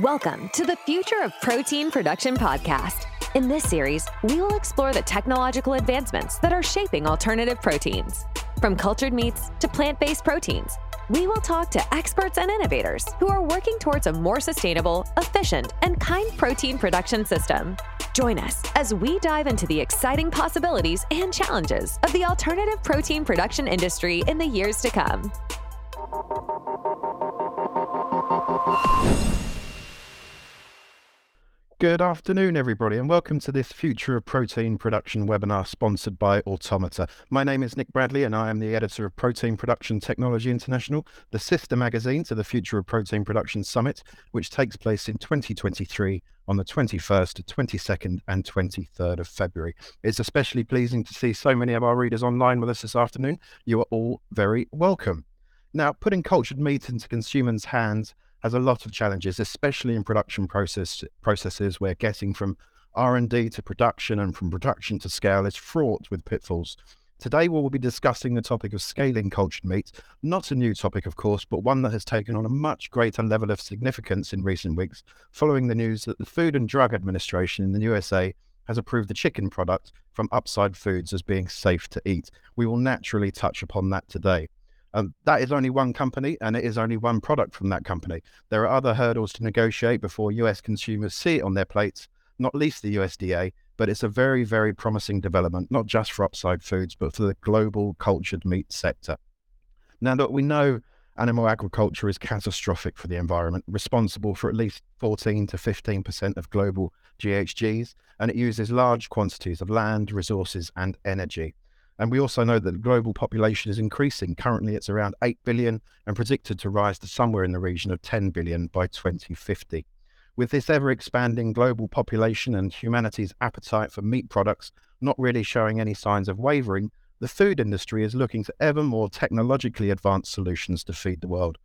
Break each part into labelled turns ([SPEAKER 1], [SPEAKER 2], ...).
[SPEAKER 1] Welcome to the Future of Protein Production podcast. In this series, we will explore the technological advancements that are shaping alternative proteins. From cultured meats to plant based proteins, we will talk to experts and innovators who are working towards a more sustainable, efficient, and kind protein production system. Join us as we dive into the exciting possibilities and challenges of the alternative protein production industry in the years to come.
[SPEAKER 2] Good afternoon, everybody, and welcome to this Future of Protein Production webinar sponsored by Automata. My name is Nick Bradley, and I am the editor of Protein Production Technology International, the sister magazine to the Future of Protein Production Summit, which takes place in 2023 on the 21st, 22nd, and 23rd of February. It's especially pleasing to see so many of our readers online with us this afternoon. You are all very welcome. Now, putting cultured meat into consumers' hands has a lot of challenges, especially in production process processes where getting from R&D to production and from production to scale is fraught with pitfalls. Today we will be discussing the topic of scaling cultured meat, not a new topic of course, but one that has taken on a much greater level of significance in recent weeks following the news that the Food and Drug Administration in the USA has approved the chicken product from Upside Foods as being safe to eat. We will naturally touch upon that today. Um, that is only one company and it is only one product from that company. There are other hurdles to negotiate before US consumers see it on their plates, not least the USDA, but it's a very, very promising development, not just for Upside Foods, but for the global cultured meat sector. Now that we know animal agriculture is catastrophic for the environment, responsible for at least 14 to 15% of global GHGs, and it uses large quantities of land, resources, and energy. And we also know that the global population is increasing. Currently, it's around 8 billion and predicted to rise to somewhere in the region of 10 billion by 2050. With this ever expanding global population and humanity's appetite for meat products not really showing any signs of wavering, the food industry is looking to ever more technologically advanced solutions to feed the world.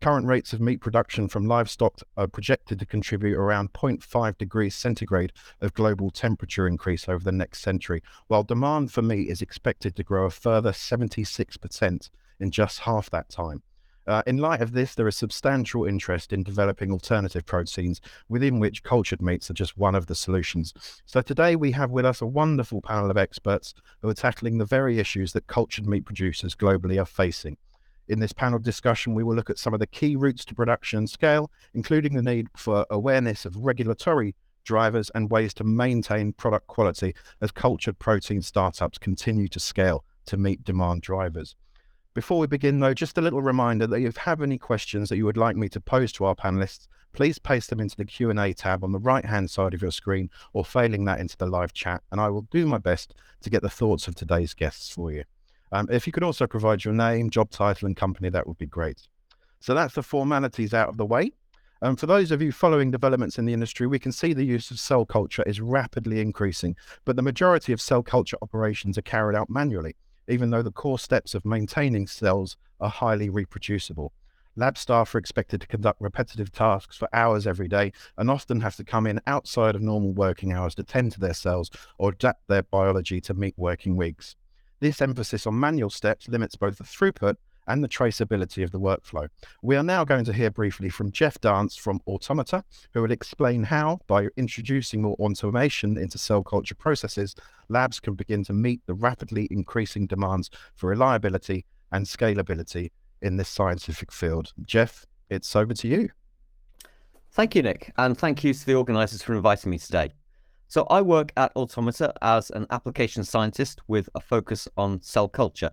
[SPEAKER 2] Current rates of meat production from livestock are projected to contribute around 0.5 degrees centigrade of global temperature increase over the next century, while demand for meat is expected to grow a further 76% in just half that time. Uh, in light of this, there is substantial interest in developing alternative proteins, within which cultured meats are just one of the solutions. So today we have with us a wonderful panel of experts who are tackling the very issues that cultured meat producers globally are facing. In this panel discussion, we will look at some of the key routes to production and scale, including the need for awareness of regulatory drivers and ways to maintain product quality as cultured protein startups continue to scale to meet demand drivers. Before we begin, though, just a little reminder that if you have any questions that you would like me to pose to our panelists, please paste them into the Q&A tab on the right-hand side of your screen or failing that into the live chat, and I will do my best to get the thoughts of today's guests for you. Um, if you could also provide your name, job title, and company, that would be great. So that's the formalities out of the way. And um, for those of you following developments in the industry, we can see the use of cell culture is rapidly increasing, but the majority of cell culture operations are carried out manually, even though the core steps of maintaining cells are highly reproducible. Lab staff are expected to conduct repetitive tasks for hours every day and often have to come in outside of normal working hours to tend to their cells or adapt their biology to meet working weeks. This emphasis on manual steps limits both the throughput and the traceability of the workflow. We are now going to hear briefly from Jeff Dance from Automata, who will explain how, by introducing more automation into cell culture processes, labs can begin to meet the rapidly increasing demands for reliability and scalability in this scientific field. Jeff, it's over to you.
[SPEAKER 3] Thank you, Nick, and thank you to the organisers for inviting me today. So I work at Automata as an application scientist with a focus on cell culture.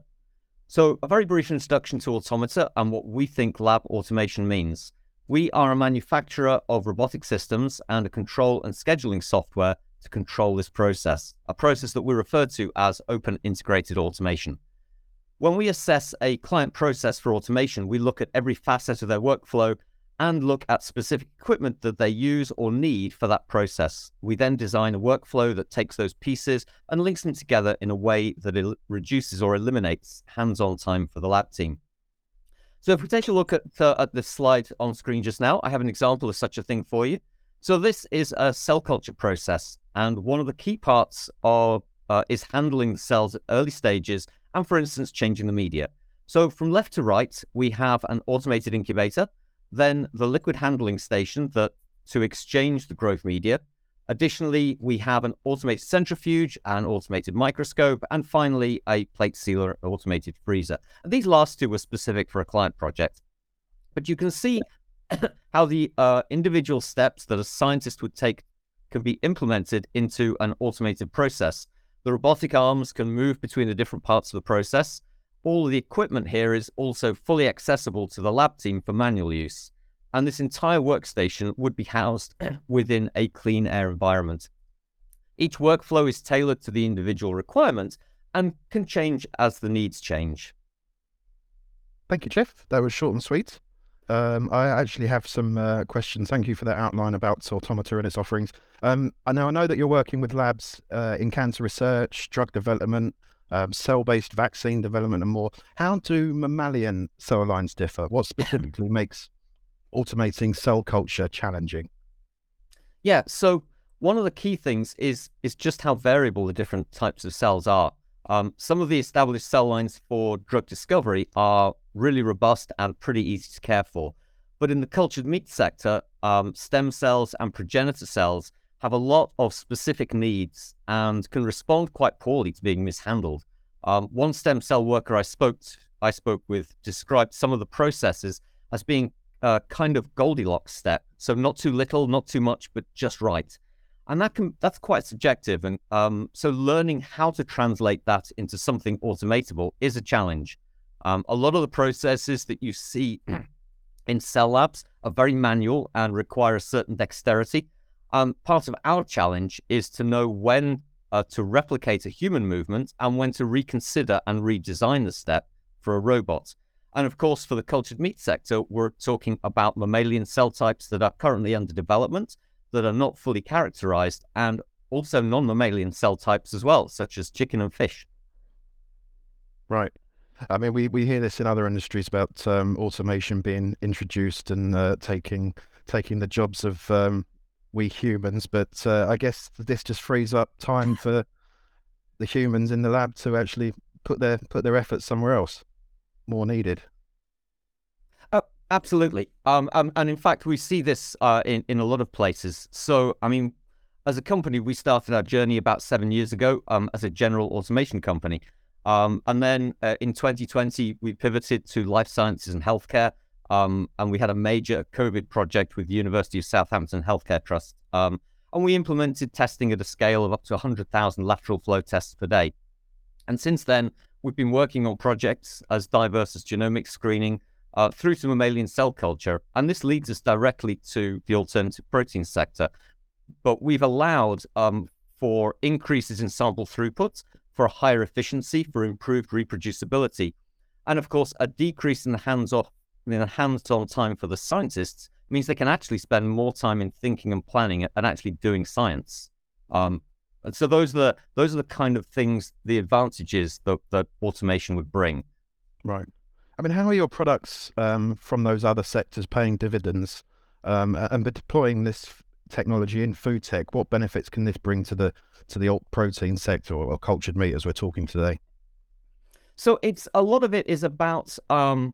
[SPEAKER 3] So a very brief introduction to Automata and what we think lab automation means. We are a manufacturer of robotic systems and a control and scheduling software to control this process, a process that we refer to as open integrated automation. When we assess a client process for automation, we look at every facet of their workflow and look at specific equipment that they use or need for that process. We then design a workflow that takes those pieces and links them together in a way that it reduces or eliminates hands on time for the lab team. So, if we take a look at, uh, at this slide on screen just now, I have an example of such a thing for you. So, this is a cell culture process, and one of the key parts of uh, is handling the cells at early stages and, for instance, changing the media. So, from left to right, we have an automated incubator then the liquid handling station that to exchange the growth media. Additionally, we have an automated centrifuge, an automated microscope, and finally a plate sealer automated freezer. And these last two were specific for a client project. But you can see how the uh, individual steps that a scientist would take can be implemented into an automated process. The robotic arms can move between the different parts of the process. All of the equipment here is also fully accessible to the lab team for manual use. And this entire workstation would be housed within a clean air environment. Each workflow is tailored to the individual requirement and can change as the needs change.
[SPEAKER 2] Thank you, Jeff. That was short and sweet. Um, I actually have some uh, questions. Thank you for that outline about Automata and its offerings. Um, I know I know that you're working with labs uh, in cancer research, drug development, um, cell-based vaccine development, and more. How do mammalian cell lines differ? What specifically makes automating cell culture challenging?
[SPEAKER 3] Yeah, so one of the key things is is just how variable the different types of cells are. Um, some of the established cell lines for drug discovery are really robust and pretty easy to care for. But in the cultured meat sector, um, stem cells and progenitor cells have a lot of specific needs and can respond quite poorly to being mishandled. Um, one stem cell worker I spoke to, I spoke with described some of the processes as being a kind of Goldilocks step, so not too little, not too much, but just right. And that can that's quite subjective and um, so learning how to translate that into something automatable is a challenge. Um, a lot of the processes that you see in cell labs are very manual and require a certain dexterity um, part of our challenge is to know when uh, to replicate a human movement and when to reconsider and redesign the step for a robot and of course for the cultured meat sector we're talking about mammalian cell types that are currently under development that are not fully characterized and also non mammalian cell types as well, such as chicken and fish.
[SPEAKER 2] Right. I mean, we, we hear this in other industries about um, automation being introduced and uh, taking taking the jobs of um, we humans, but uh, I guess this just frees up time for the humans in the lab to actually put their put their efforts somewhere else, more needed.
[SPEAKER 3] Absolutely. Um, um, and in fact, we see this uh, in, in a lot of places. So, I mean, as a company, we started our journey about seven years ago um, as a general automation company. Um, and then uh, in 2020, we pivoted to life sciences and healthcare. Um, and we had a major COVID project with the University of Southampton Healthcare Trust. Um, and we implemented testing at a scale of up to 100,000 lateral flow tests per day. And since then, we've been working on projects as diverse as genomic screening, uh, through to mammalian cell culture. And this leads us directly to the alternative protein sector. But we've allowed um, for increases in sample throughput, for higher efficiency, for improved reproducibility. And of course, a decrease in the hands-off, in the hands-on time for the scientists means they can actually spend more time in thinking and planning and actually doing science. Um, and so those are the those are the kind of things, the advantages that, that automation would bring.
[SPEAKER 2] Right. I mean, how are your products um, from those other sectors paying dividends? Um, and deploying this technology in food tech, what benefits can this bring to the to the alt protein sector or, cultured meat as we're talking today?
[SPEAKER 3] So it's a lot of it is about um,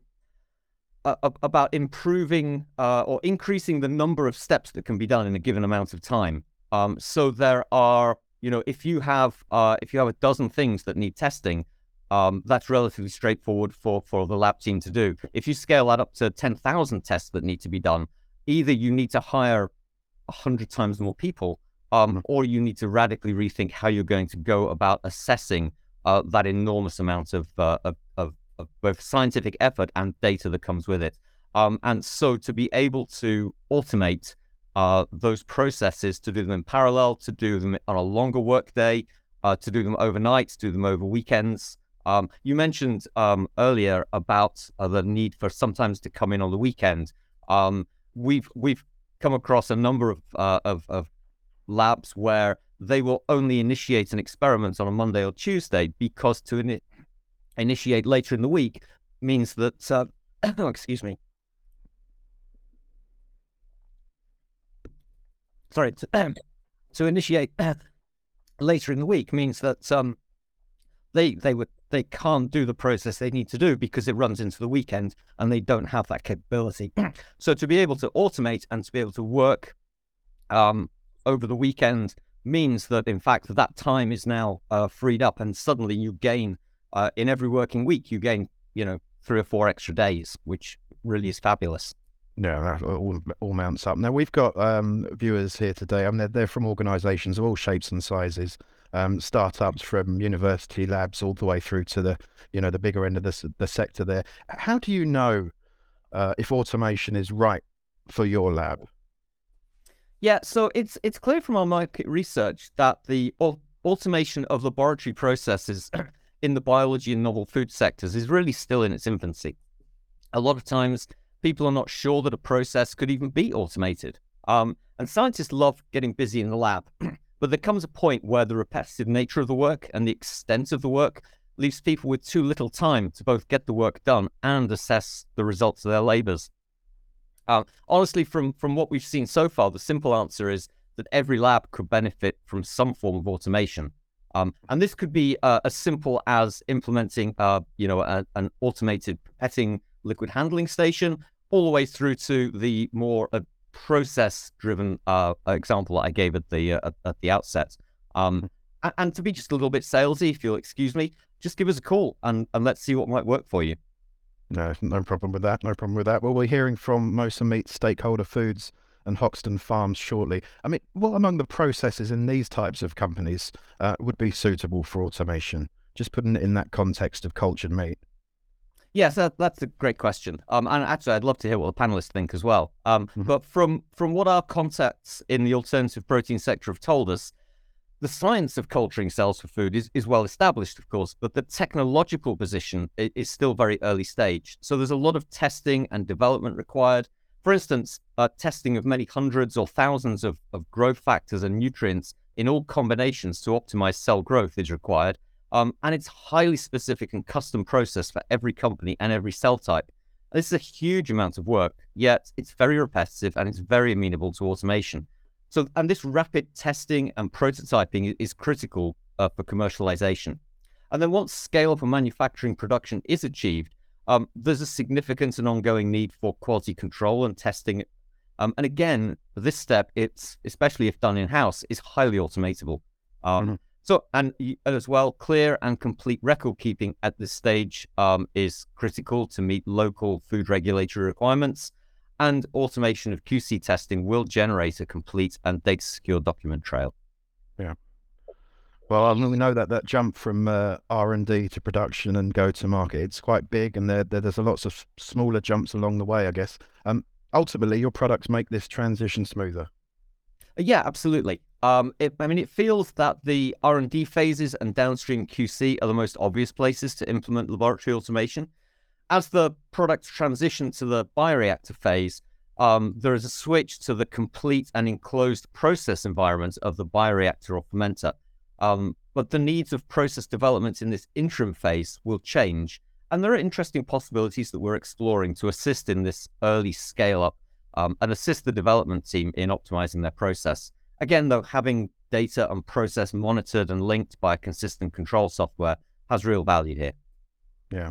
[SPEAKER 3] uh, about improving uh, or increasing the number of steps that can be done in a given amount of time. Um, so there are, you know, if you have uh, if you have a dozen things that need testing, um, that's relatively straightforward for, for the lab team to do. If you scale that up to 10,000 tests that need to be done, either you need to hire 100 times more people, um, mm-hmm. or you need to radically rethink how you're going to go about assessing uh, that enormous amount of, uh, of, of, of, both scientific effort and data that comes with it. Um, and so to be able to automate uh, those processes, to do them in parallel, to do them on a longer workday, uh, to do them overnight, to do them over weekends, um, you mentioned um, earlier about uh, the need for sometimes to come in on the weekend. Um, we've we've come across a number of, uh, of, of labs where they will only initiate an experiment on a Monday or Tuesday because to initiate later in the week means that uh, excuse me. Sorry, to, to initiate later in the week means that um, they they would they can't do the process they need to do because it runs into the weekend and they don't have that capability. so to be able to automate and to be able to work um, over the weekend means that, in fact, that time is now uh, freed up, and suddenly you gain uh, in every working week, you gain, you know, three or four extra days, which really is fabulous.
[SPEAKER 2] Yeah, that all, all mounts up. Now we've got um, viewers here today. I mean, they're, they're from organisations of all shapes and sizes, um, startups from university labs all the way through to the, you know, the bigger end of the the sector. There, how do you know uh, if automation is right for your lab?
[SPEAKER 3] Yeah, so it's it's clear from our market research that the automation of laboratory processes in the biology and novel food sectors is really still in its infancy. A lot of times, people are not sure that a process could even be automated. Um, and scientists love getting busy in the lab, but there comes a point where the repetitive nature of the work and the extent of the work leaves people with too little time to both get the work done and assess the results of their labors. Um, honestly, from, from what we've seen so far, the simple answer is that every lab could benefit from some form of automation. Um, and this could be uh, as simple as implementing, uh, you know, a, an automated pipetting liquid handling station, all the way through to the more uh, process-driven uh, example that I gave at the uh, at the outset. Um, and, and, to be just a little bit salesy, if you'll excuse me, just give us a call and, and let's see what might work for you.
[SPEAKER 2] No, no problem with that. No problem with that. Well, we're hearing from Mosa Meat Steakholder Foods and Hoxton Farms shortly. I mean, what among the processes in these types of companies uh, would be suitable for automation? Just putting it in that context of cultured meat.
[SPEAKER 3] Yes, that, that's a great question. Um, and actually, I'd love to hear what the panelists think as well. Um, mm-hmm. But from from what our contacts in the alternative protein sector have told us, the science of culturing cells for food is, is well established, of course, but the technological position is still very early stage. So there's a lot of testing and development required. For instance, uh, testing of many hundreds or thousands of, of growth factors and nutrients in all combinations to optimize cell growth is required. Um, and it's highly specific and custom process for every company and every cell type. This is a huge amount of work, yet it's very repetitive and it's very amenable to automation. So, and this rapid testing and prototyping is critical uh, for commercialization. And then once scale and manufacturing production is achieved, um, there's a significant and ongoing need for quality control and testing. Um, and again, this step, it's especially if done in house, is highly automatable. Um, mm-hmm. So, and as well, clear and complete record keeping at this stage um, is critical to meet local food regulatory requirements. And automation of QC testing will generate a complete and data secure document trail.
[SPEAKER 2] Yeah. Well, we know that that jump from uh, R and D to production and go to market it's quite big, and there, there, there's lots of smaller jumps along the way, I guess. Um, ultimately, your products make this transition smoother.
[SPEAKER 3] Yeah, absolutely. Um, it, I mean, it feels that the R and D phases and downstream QC are the most obvious places to implement laboratory automation. As the products transition to the bioreactor phase, um, there is a switch to the complete and enclosed process environment of the bioreactor or fermenter um, but the needs of process development in this interim phase will change. And there are interesting possibilities that we're exploring to assist in this early scale up um, and assist the development team in optimizing their process. Again, though, having data and process monitored and linked by consistent control software has real value here.
[SPEAKER 2] Yeah.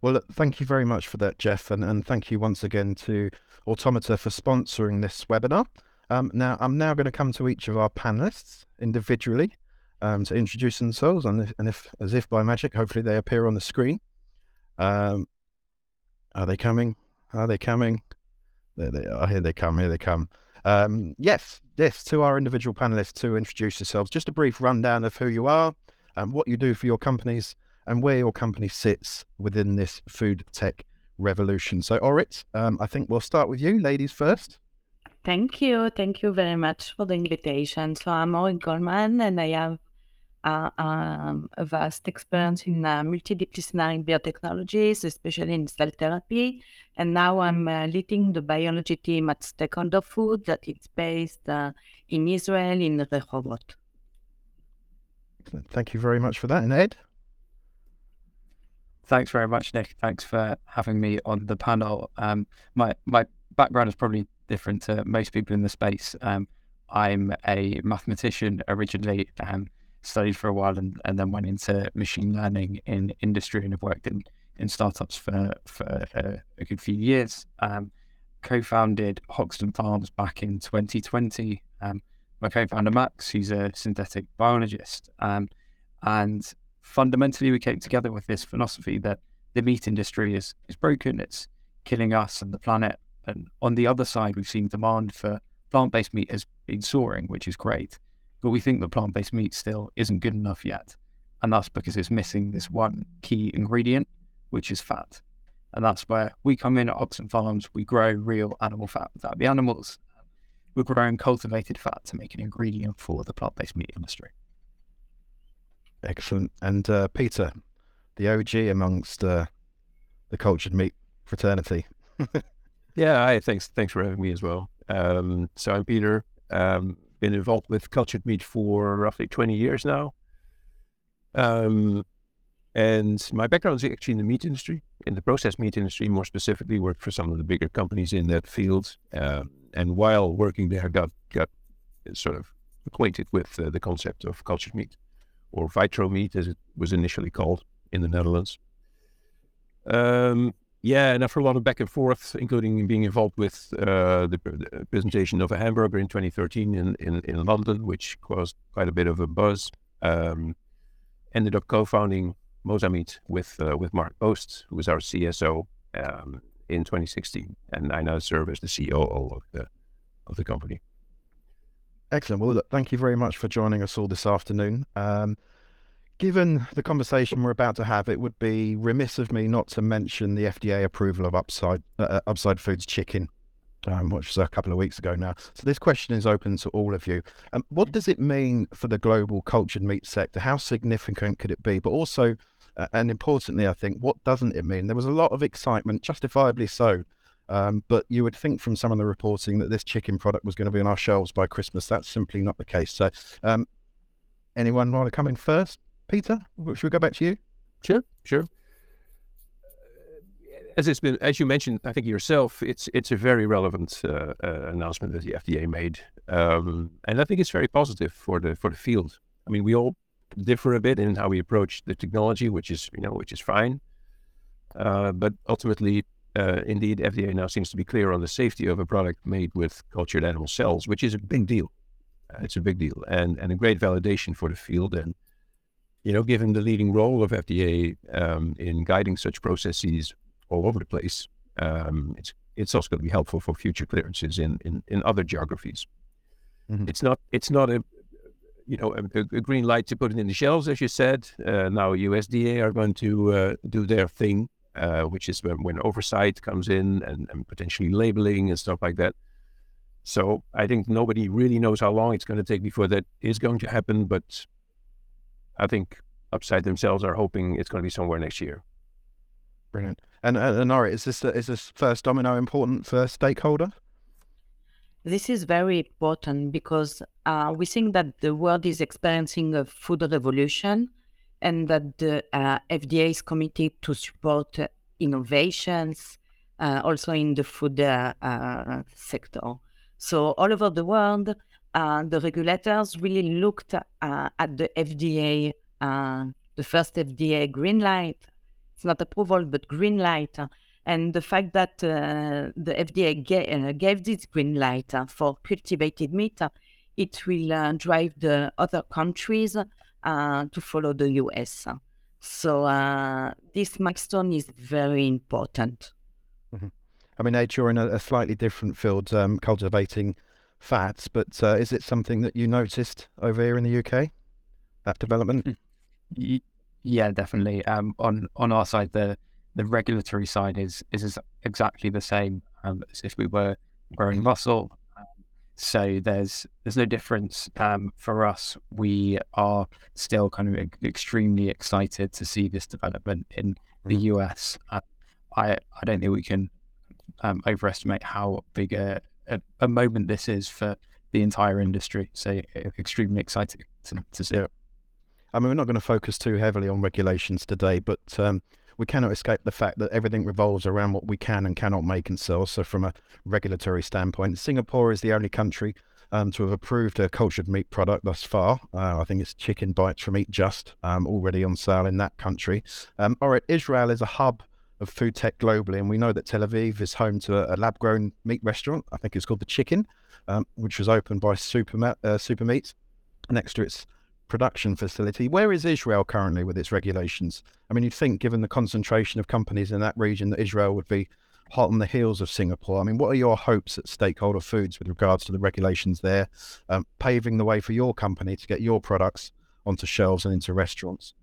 [SPEAKER 2] Well, thank you very much for that, Jeff. And, and thank you once again to Automata for sponsoring this webinar. Um, now, I'm now going to come to each of our panelists individually um, to introduce themselves, and if, and if, as if by magic, hopefully they appear on the screen. Um, are they coming? Are they coming? There they are. Here they come. Here they come. Um, yes, yes. To our individual panelists to introduce yourselves. Just a brief rundown of who you are, and what you do for your companies, and where your company sits within this food tech revolution. So, Orit, um, I think we'll start with you, ladies first.
[SPEAKER 4] Thank you. Thank you very much for the invitation. So I'm Orit Goldman and I have uh, um, a vast experience in uh, multidisciplinary biotechnologies, especially in cell therapy. And now I'm uh, leading the biology team at Steakholder Food that is based uh, in Israel in Rehovot.
[SPEAKER 2] Thank you very much for that. And Ed?
[SPEAKER 5] Thanks very much, Nick. Thanks for having me on the panel. Um, my my background is probably different to most people in the space. Um, I'm a mathematician originally, um, studied for a while, and, and then went into machine learning in industry and have worked in, in startups for, for a, a good few years. Um, co-founded Hoxton Farms back in 2020. Um, my co-founder Max, he's a synthetic biologist, um, and fundamentally we came together with this philosophy that the meat industry is is broken, it's killing us and the planet, and on the other side we've seen demand for plant-based meat has been soaring, which is great, but we think that plant-based meat still isn't good enough yet, and that's because it's missing this one key ingredient, which is fat. And that's where we come in at Hoxton Farms. We grow real animal fat without the animals. We're growing cultivated fat to make an ingredient for the plant based meat industry.
[SPEAKER 2] Excellent. And uh, Peter, the OG amongst uh, the cultured meat fraternity.
[SPEAKER 6] yeah, hi, thanks. Thanks for having me as well. Um, so I'm Peter. Um, been involved with cultured meat for roughly 20 years now. Um, and my background is actually in the meat industry, in the processed meat industry, more specifically, worked for some of the bigger companies in that field. Um, and while working there, got got sort of acquainted with uh, the concept of cultured meat, or vitro meat, as it was initially called in the Netherlands. Um, yeah, and after a lot of back and forth, including being involved with uh, the, presentation of a hamburger in 2013 in, in, in, London, which caused quite a bit of a buzz, um, ended up co-founding Mosa Meat with uh, with Mark Post, who was our CSO um, in 2016, and I now serve as the COO of the of the company.
[SPEAKER 2] Excellent. Well, look, thank you very much for joining us all this afternoon. Um, given the conversation we're about to have, it would be remiss of me not to mention the FDA approval of Upside uh, Upside Foods chicken um, which was a couple of weeks ago now. So this question is open to all of you. Um, what does it mean for the global cultured meat sector? How significant could it be? But also, uh, and importantly, I think, what doesn't it mean? There was a lot of excitement, justifiably so. Um, but you would think from some of the reporting that this chicken product was going to be on our shelves by Christmas. That's simply not the case. So, um, anyone want to come in first? Peter, should we go back to you?
[SPEAKER 6] Sure, sure as it's been, as you mentioned, I think yourself, it's it's a very relevant uh, uh, announcement that the FDA made, um, and I think it's very positive for the for the field. I mean, we all differ a bit in how we approach the technology, which is you know which is fine, uh, but ultimately, uh, indeed, FDA now seems to be clear on the safety of a product made with cultured animal cells, which is a big deal. Uh, it's a big deal, and and a great validation for the field, and you know, given the leading role of FDA um, in guiding such processes all over the place. Um, it's it's also going to be helpful for future clearances in in, in other geographies. Mm-hmm. It's not it's not a you know a, a, green light to put it in the shelves, as you said. Uh, now USDA are going to uh, do their thing, uh, which is when, when oversight comes in and, and potentially labeling and stuff like that. So I think nobody really knows how long it's going to take before that is going to happen, but I think Upside themselves are hoping it's going to be somewhere next year.
[SPEAKER 2] Brilliant. And uh, Nora, is this is this first domino important for Steakholder?
[SPEAKER 4] This is very important because uh, we think that the world is experiencing a food revolution, and that the uh, FDA is committed to support innovations, uh, also in the food uh, uh, sector. So all over the world, the regulators really looked at the FDA, the first FDA green light it's not approval, but green light. And the fact that uh, the FDA ga- uh, gave this green light uh, for cultivated meat, it will drive the other countries to follow the US. So this milestone is very important.
[SPEAKER 2] Mm-hmm. I mean, Ed, you're in a, a slightly different field, um, cultivating fats, but uh, is it something that you noticed over here in the UK, that development?
[SPEAKER 5] Yeah, definitely. Um, on on our side, the the regulatory side is is exactly the same um, as if we were growing muscle. Um, so there's there's no difference um, for us. We are still kind of extremely excited to see this development in the mm-hmm. US. Uh, I I don't think we can um, overestimate how big a, a, a moment this is for the entire industry. So extremely exciting to, to see.
[SPEAKER 2] Yeah. I mean, we're not going to focus too heavily on regulations today, but um, we cannot escape the fact that everything revolves around what we can and cannot make and sell. So, from a regulatory standpoint, Singapore is the only country um, to have approved a cultured meat product thus far. Uh, I think it's chicken bites from Eat Just um, already on sale in that country. Um, all right, Israel is a hub of food tech globally, and we know that Tel Aviv is home to a, a lab-grown meat restaurant. I think it's called the Chicken, um, which was opened by Super uh, SuperMeat next to its production facility. Where is Israel currently with its regulations? I mean, you'd think, given the concentration of companies in that region, that Israel would be hot on the heels of Singapore. I mean, what are your hopes at Steakholder Foods with regards to the regulations there, um, paving the way for your company to get your products onto shelves and into restaurants?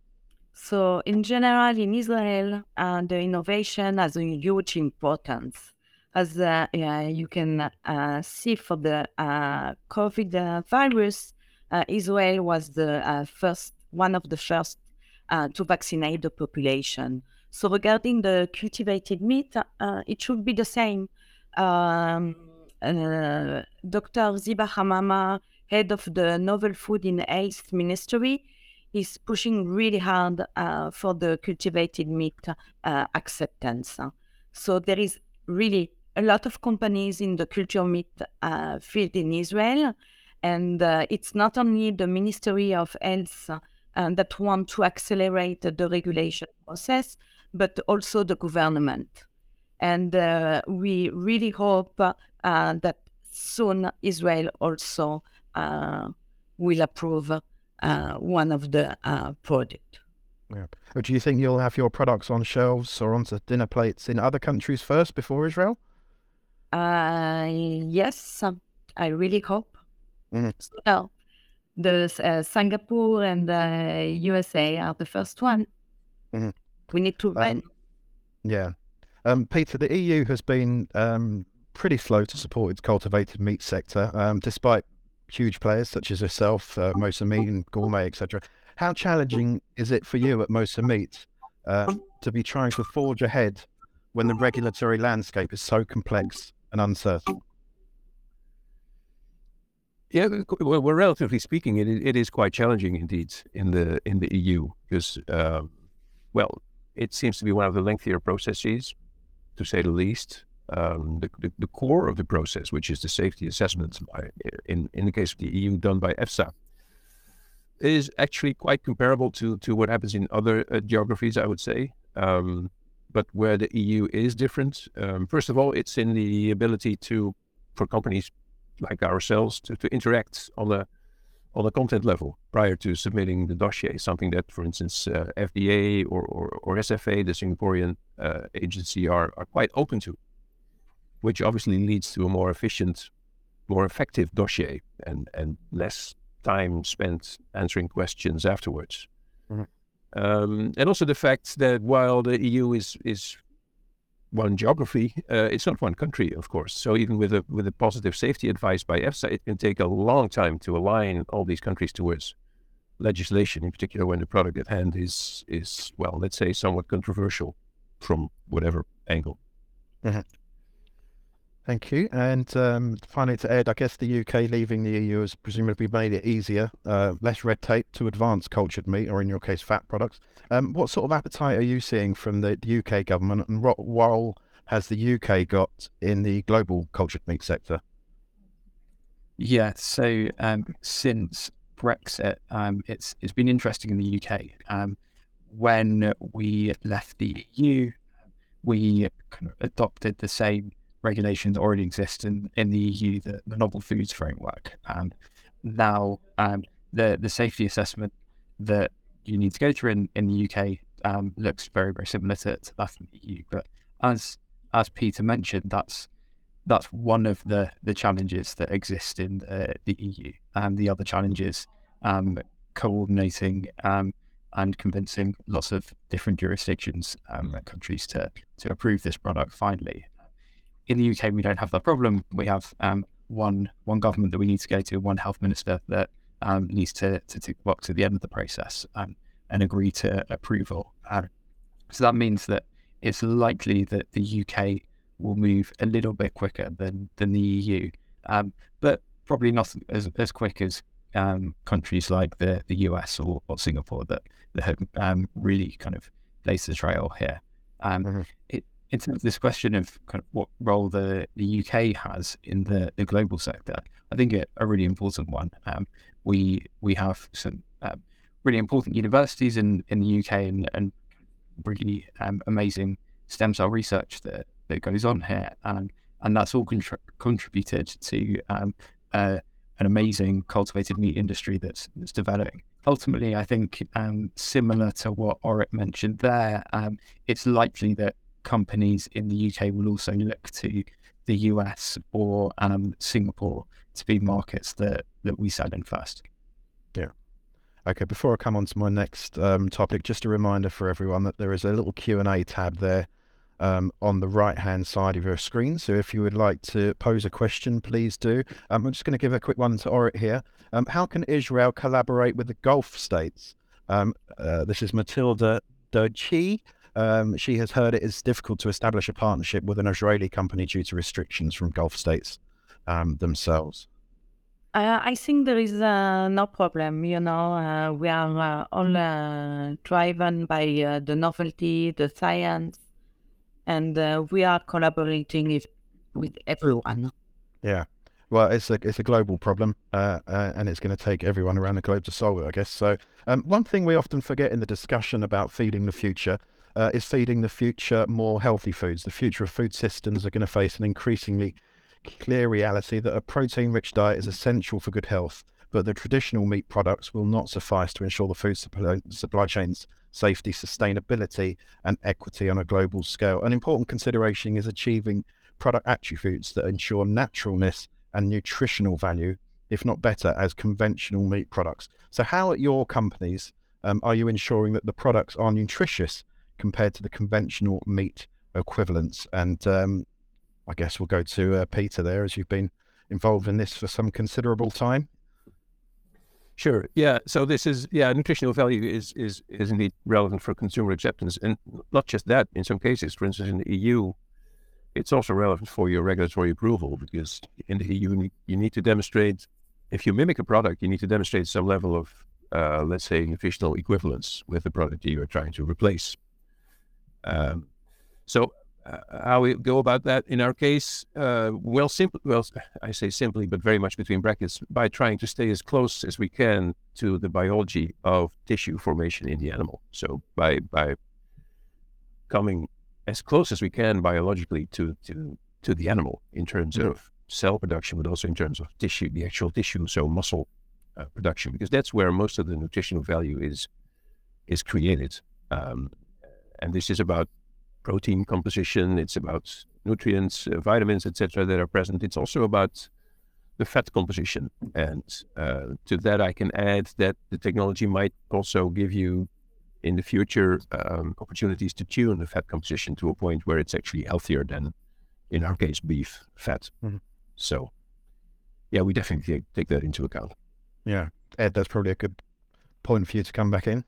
[SPEAKER 4] So, in general, in Israel, uh, the innovation has a huge importance. As uh, you can uh, see for the uh, COVID uh, virus, uh, Israel was the first, one of the first to vaccinate the population. So regarding the cultivated meat, it should be the same. Um, Dr. Ziva Hamama, head of the Novel Food in Health Ministry, is pushing really hard uh, for the cultivated meat uh, acceptance. So there is really a lot of companies in the culture meat uh, field in Israel, and uh, it's not only the Ministry of Health that want to accelerate the regulation process, but also the government. And uh, we really hope uh, that soon Israel also uh, will approve uh, one of the uh.
[SPEAKER 2] Yeah. Do you think you'll have your products on shelves or onto dinner plates in other countries first before Israel?
[SPEAKER 4] Uh, yes, I really hope. Mm. So, the uh, Singapore and the USA are the first one. Mm-hmm. We need to
[SPEAKER 2] um, Yeah. Um, Peter, the EU has been um, pretty slow to support its cultivated meat sector, um, despite huge players such as yourself, uh, Mosa Meat and Gourmey, etc. How challenging is it for you at Mosa Meat uh, to be trying to forge ahead when the regulatory landscape is so complex and uncertain?
[SPEAKER 6] Yeah, well, well relatively speaking, it, it is quite challenging indeed in the in the EU because, uh, well, it seems to be one of the lengthier processes, to say the least. Um, the, the, the, core of the process, which is the safety assessment, by, in, in the case of the EU, done by EFSA, is actually quite comparable to, to what happens in other uh, geographies, I would say. Um, but where the EU is different, um, first of all, it's in the ability to, for companies like ourselves, to, to interact on a on a content level prior to submitting the dossier, something that, for instance, uh, FDA or, or, or, SFA, the Singaporean uh, agency, are, are quite open to, which obviously leads to a more efficient, more effective dossier and, and less time spent answering questions afterwards. Mm-hmm. Um, and also the fact that while the EU is is one geography. Uh, it's not one country, of course. So even with a with a positive safety advice by EFSA, it can take a long time to align all these countries towards legislation, in particular when the product at hand is is well, let's say, somewhat controversial from whatever angle.
[SPEAKER 2] Mm-hmm. Thank you. And um, finally, to Ed, I guess the UK leaving the EU has presumably made it easier, uh, less red tape to advance cultured meat, or in your case, fat products. Um, what sort of appetite are you seeing from the, the UK government, and what role has the UK got in the global cultured meat sector?
[SPEAKER 5] Yeah, so um, since Brexit, um, it's it's been interesting in the UK. Um, when we left the EU, we kind of adopted the same regulations already exist in, in the EU, the, the novel foods framework. And now um, the the safety assessment that you need to go through in, in the UK um, looks very very similar to, to that in the EU. But as as Peter mentioned, that's that's one of the the challenges that exist in the, the EU. And the other challenges um, coordinating um, and convincing lots of different jurisdictions um, and countries to to approve this product finally in the UK, we don't have that problem. We have um, one one government that we need to go to, one health minister that um, needs to, to tick the box at the end of the process um, and agree to approval. Um, so that means that it's likely that the UK will move a little bit quicker than, than the EU, um, but probably not as, as quick as um, countries like the, the US or, or Singapore that, that have really kind of blazed the trail here. Mm-hmm. It, in terms of this question of kind of what role the, the UK has in the, the global sector, I think it, a really important one. Um, we we have some um, really important universities in, in the UK and, and really um, amazing stem cell research that, that goes on here. And, and that's all contr- contributed to uh, an amazing cultivated meat industry that's, that's developing. Ultimately, I think um, similar to what Orit mentioned there, um, it's likely that companies in the UK will also look to the US or um, Singapore to be markets that, that we sell in first.
[SPEAKER 2] Yeah. Okay, before I come on to my next um, topic, just a reminder for everyone that there is a little Q&A tab there um, on the right-hand side of your screen. So if you would like to pose a question, please do. Um, I'm just going to give a quick one to Orit here. Um, how can Israel collaborate with the Gulf states? Um, uh, this is Matilda Dochi. Um, she has heard it is difficult to establish a partnership with an Israeli company due to restrictions from Gulf states um, themselves.
[SPEAKER 4] Uh, I think there is uh, no problem. You know, uh, we are uh, all uh, driven by uh, the novelty, the science, and we are collaborating if, with everyone.
[SPEAKER 2] Yeah. Well, it's a it's a global problem, and it's going to take everyone around the globe to solve it, I guess. So, um, one thing we often forget in the discussion about feeding the future is feeding the future more healthy foods. The future of food systems are going to face an increasingly clear reality that a protein rich diet is essential for good health, but the traditional meat products will not suffice to ensure the food supply, supply chain's safety, sustainability, and equity on a global scale. An important consideration is achieving product attributes that ensure naturalness and nutritional value, if not better, as conventional meat products. So, how at your companies um, are you ensuring that the products are nutritious compared to the conventional meat equivalents? And um, I guess we'll go to uh, Peter there, as you've been involved in this for some considerable time.
[SPEAKER 6] Sure. Yeah. So this is yeah, nutritional value is is is indeed relevant for consumer acceptance, and not just that. In some cases, for instance, in the EU, it's also relevant for your regulatory approval because in the EU you need to demonstrate if you mimic a product, you need to demonstrate some level of uh, let's say nutritional equivalence with the product you are trying to replace. Um, so uh, how we go about that in our case, uh, well, simply, well, I say simply, but very much between brackets, by trying to stay as close as we can to the biology of tissue formation in the animal. So by by coming as close as we can biologically to to to the animal in terms yeah. of cell production, but also in terms of tissue, the actual tissue, so muscle uh, production, because that's where most of the nutritional value is is created. Um, and this is about protein composition, it's about nutrients, uh, vitamins, etc., that are present. It's also about the fat composition. And uh, to that, I can add that the technology might also give you in the future um, opportunities to tune the fat composition to a point where it's actually healthier than, in our case, beef fat. Mm-hmm. So, yeah, we definitely take, take that into account.
[SPEAKER 2] Yeah, Ed, that's probably a good point for you to come back in.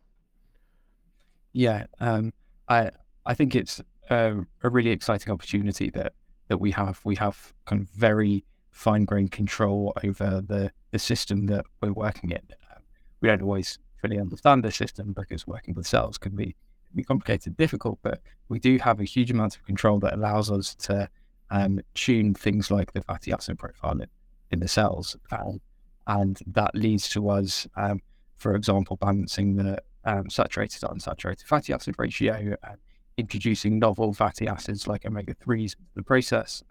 [SPEAKER 5] Yeah, um, I I think it's a, a really exciting opportunity that that we have. We have kind of very fine grained control over the the system that we're working in. Um, we don't always fully understand the system because working with cells can be be complicated, difficult, but we do have a huge amount of control that allows us to um, tune things like the fatty acid profile in, in the cells. Um, and that leads to us, um, for example, balancing the um, saturated unsaturated fatty acid ratio, uh, introducing novel fatty acids like omega 3s into the process,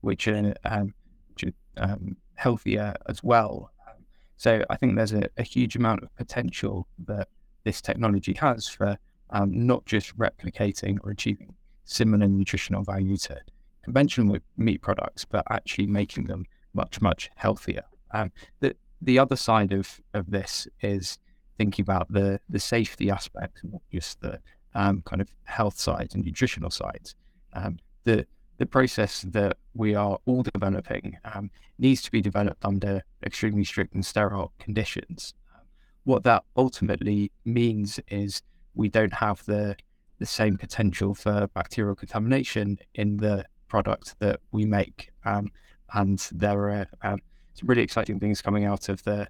[SPEAKER 5] which are, um, which are um, healthier as well. Um, so I think there's a, a, huge amount of potential that this technology has for um, not just replicating or achieving similar nutritional value to conventional meat products, but actually making them much, much healthier. Um, the, the other side of, of this is thinking about the, the safety aspect, not just the um, kind of health sides and nutritional sides. Um, the the process that we are all developing um, needs to be developed under extremely strict and sterile conditions. Um, what that ultimately means is we don't have the the same potential for bacterial contamination in the product that we make. Um, and there are um, some really exciting things coming out of the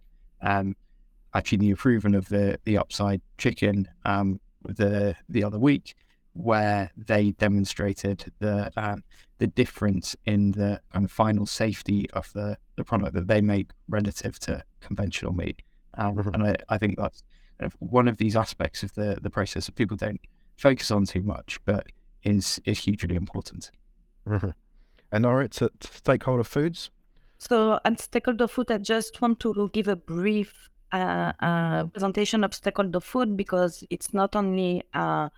[SPEAKER 5] actually the improvement of the the upside chicken um, the the other week, where they demonstrated the um, the difference in the kind of final safety of the, the product that they make relative to conventional meat. Um, mm-hmm. And I, I think that's one of these aspects of the, the process that people don't focus on too much, but is is hugely important.
[SPEAKER 2] Mm-hmm. And Orit at Steakholder Foods.
[SPEAKER 4] So at Steakholder Food, I just want to give a brief uh, uh, presentation of Steakholder Food because it's not only uh,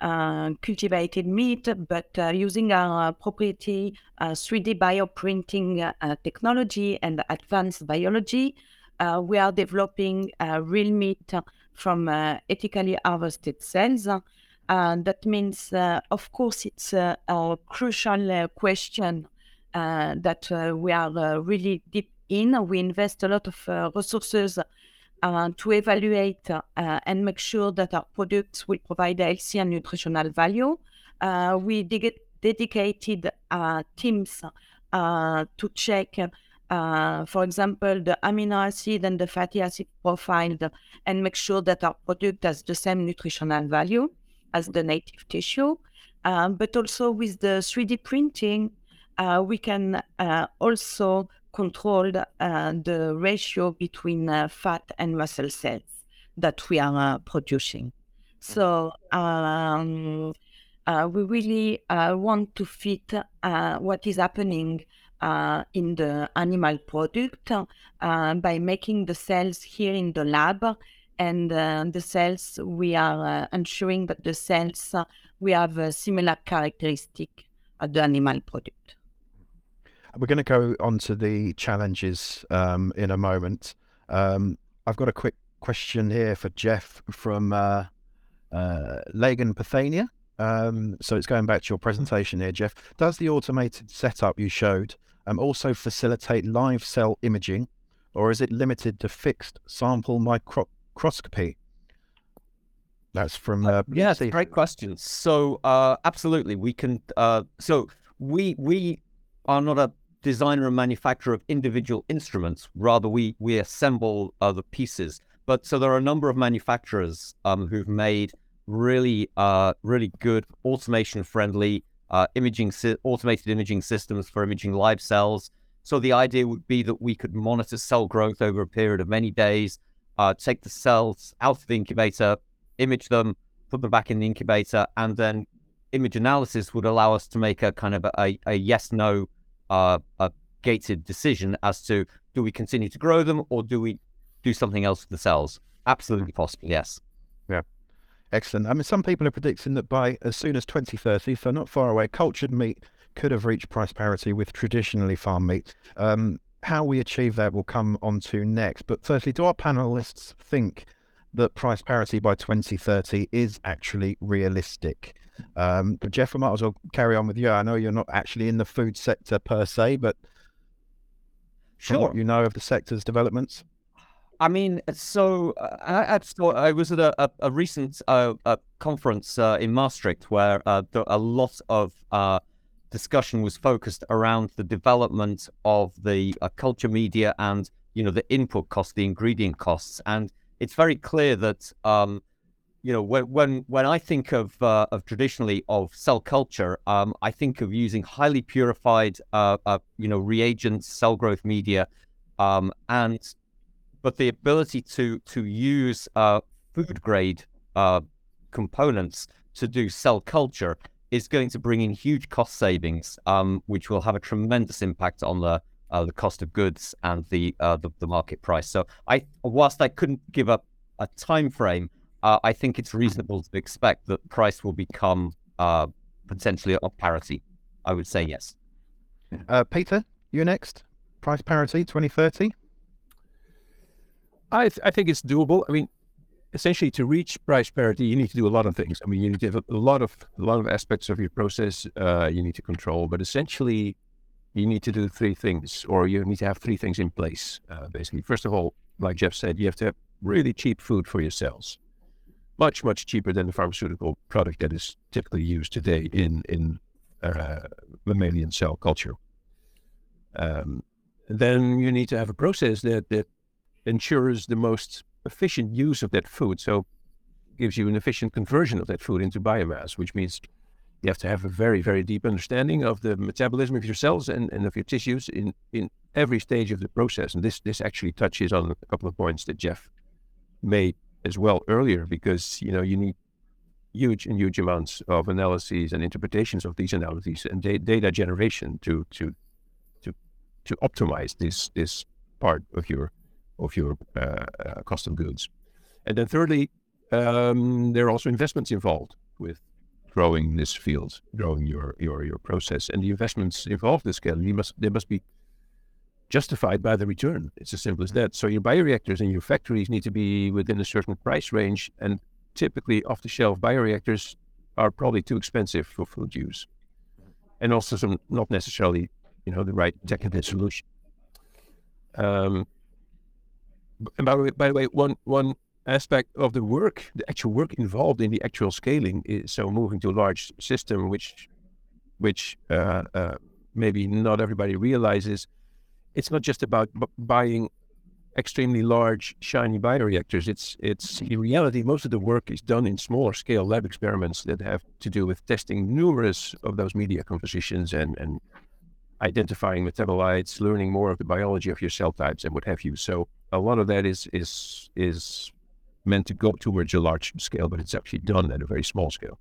[SPEAKER 4] uh cultivated meat, but uh, using our proprietary 3D uh, bioprinting technology and advanced biology, we are developing real meat from ethically harvested cells. that means, of course, it's a crucial question that we are really deep in. We invest a lot of resources to evaluate and make sure that our products will provide healthy and nutritional value. we de- dedicated teams to check uh, for example, the amino acid and the fatty acid profile and make sure that our product has the same nutritional value as the native tissue. Um, but also with the 3D printing, uh, we can uh, also control uh, the ratio between uh, fat and muscle cells that we are uh, producing. So um, uh, we really want to fit what is happening in the animal product by making the cells here in the lab and the cells we are ensuring that the cells we have a similar characteristic of the animal product.
[SPEAKER 2] We're going to go on to the challenges um, in a moment. Um, I've got a quick question here for Jeff from uh, uh, Lagan Pathania. Um, so it's going back to your presentation here, Jeff. Does the automated setup you showed um, also facilitate live cell imaging, or is it limited to fixed sample microscopy? That's from uh, uh
[SPEAKER 3] yeah, great question. So uh, absolutely, we can. Uh, so we we are not a designer and manufacturer of individual instruments. Rather, we we assemble uh, the pieces. But so there are a number of manufacturers um, who've made really uh, really good automation friendly uh, imaging si- automated imaging systems for imaging live cells. So the idea would be that we could monitor cell growth over a period of many days, uh, take the cells out of the incubator, image them, put them back in the incubator, and then image analysis would allow us to make a kind of a, a yes no uh, a gated decision as to do we continue to grow them or do we do something else with the cells? Absolutely possible, yes.
[SPEAKER 2] Yeah. Excellent. I mean, some people are predicting that by as soon as 2030, so not far away, cultured meat could have reached price parity with traditionally farmed meat. Um, how we achieve that will come on to next. But firstly, do our panelists think that price parity by 2030 is actually realistic? Um, but Jeff, I might as well carry on with you. I know you're not actually in the food sector per se, but
[SPEAKER 3] sure.
[SPEAKER 2] from what you know of the sector's developments.
[SPEAKER 3] I mean, so uh, I, I, I, was at a, a, a recent uh, a conference uh, in Maastricht where uh, the, a lot of uh, discussion was focused around the development of the uh, culture media and you know the input costs, the ingredient costs, and it's very clear that um, you know, when when when I think of uh, of traditionally of cell culture, um, I think of using highly purified, uh, uh, you know, reagents, cell growth media, um, and but the ability to to use uh, food grade uh, components to do cell culture is going to bring in huge cost savings, um, which will have a tremendous impact on the uh, the cost of goods and the, the the market price. So I, whilst I couldn't give up a time frame uh, I think it's reasonable to expect that price will become uh, potentially of parity. I would say yes.
[SPEAKER 2] Uh, Peter, you're next. Price parity 2030?
[SPEAKER 6] I, th- I think it's doable. I mean, essentially, to reach price parity, you need to do a lot of things. I mean, you need to have a lot of a lot of aspects of your process uh, you need to control. But essentially, you need to do three things, or you need to have three things in place. Uh, basically, first of all, like Jeff said, you have to have really cheap food for your cells much much cheaper than the pharmaceutical product that is typically used today in in uh, mammalian cell culture. Um, then you need to have a process that that ensures the most efficient use of that food. So gives you an efficient conversion of that food into biomass, which means you have to have a very, very deep understanding of the metabolism of your cells and, and of your tissues in, in every stage of the process. And this this actually touches on a couple of points that Jeff made as well earlier because you know you need huge and huge amounts of analyses and interpretations of these analyses and da- data generation to to to to optimize this this part of your of your uh, uh, cost of goods. And then thirdly, um, there are also investments involved with growing this field, growing your your your process, and the investments involved in scale. You must they must be justified by the return. It's as simple as that. So your bioreactors and your factories need to be within a certain price range, and typically off-the-shelf bioreactors are probably too expensive for food use, and also some not necessarily, you know, the right technical solution. Um, and by the way, by the way, one one aspect of the work, the actual work involved in the actual scaling is so moving to a large system, which which uh, uh, maybe not everybody realizes. It's not just about b- buying extremely large, shiny bioreactors. It's it's mm-hmm. in reality most of the work is done in smaller scale lab experiments that have to do with testing numerous of those media compositions and and identifying metabolites, learning more of the biology of your cell types and what have you. So a lot of that is is is meant to go towards a large scale, but it's actually done at a very small scale.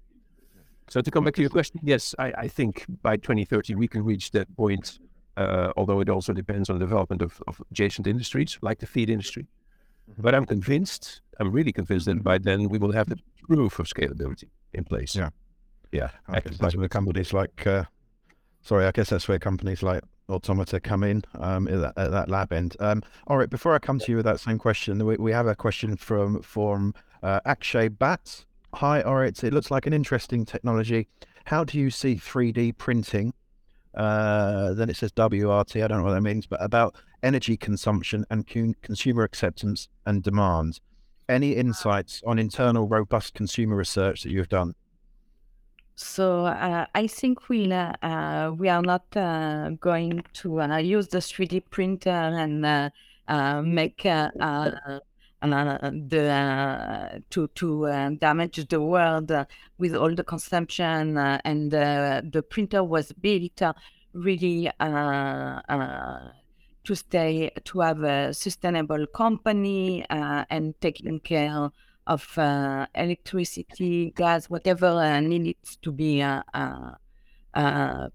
[SPEAKER 6] So to come back to your question, yes, I, I think by 2030 we can reach that point. Uh, although it also depends on the development of, of adjacent industries like the feed industry. But I'm convinced, I'm really convinced that by then we will have the proof of scalability in place.
[SPEAKER 2] Yeah.
[SPEAKER 6] Yeah.
[SPEAKER 2] I guess that's where companies like, uh, sorry, I guess that's where companies like Automata come in um, at, that, at that lab end. Um, all right, before I come to you with that same question, we, we have a question from from uh, Akshay Bhat. Hi, all right, it looks like an interesting technology. How do you see 3D printing? Uh, then it says WRT. I don't know what that means, but about energy consumption and con- consumer acceptance and demand. Any insights on internal robust consumer research that you've done?
[SPEAKER 4] So uh, I think we uh, uh, we are not uh, going to uh, use the 3D printer and uh, uh, make uh, the uh, to to uh, damage the world with all the consumption uh, and uh, the printer was built uh, really to stay to have a sustainable company and taking care of electricity, gas, whatever needs to be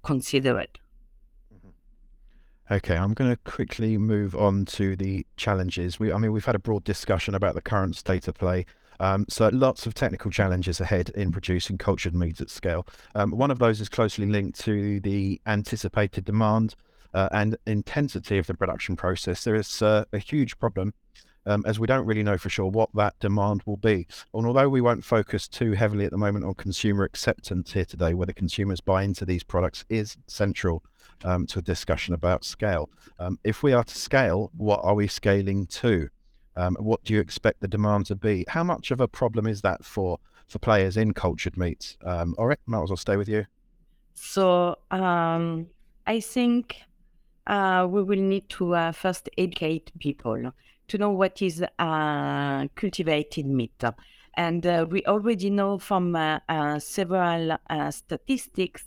[SPEAKER 4] considered.
[SPEAKER 2] Okay, I'm going to quickly move on to the challenges. We, I mean, we've had a broad discussion about the current state of play. Um, so lots of technical challenges ahead in producing cultured meat at scale. Um, one of those is closely linked to the anticipated demand uh, and intensity of the production process. There is uh, a huge problem um, as we don't really know for sure what that demand will be. And although we won't focus too heavily at the moment on consumer acceptance here today, whether consumers buy into these products is central um, to a discussion about scale. Um, if we are to scale, what are we scaling to? Um, what do you expect the demand to be? How much of a problem is that for for players in cultured meats? Um, all right, might as well stay with you.
[SPEAKER 4] So um, I think uh, we will need to uh, first educate people to know what is uh, cultivated meat. And uh, we already know from uh, uh, several uh, statistics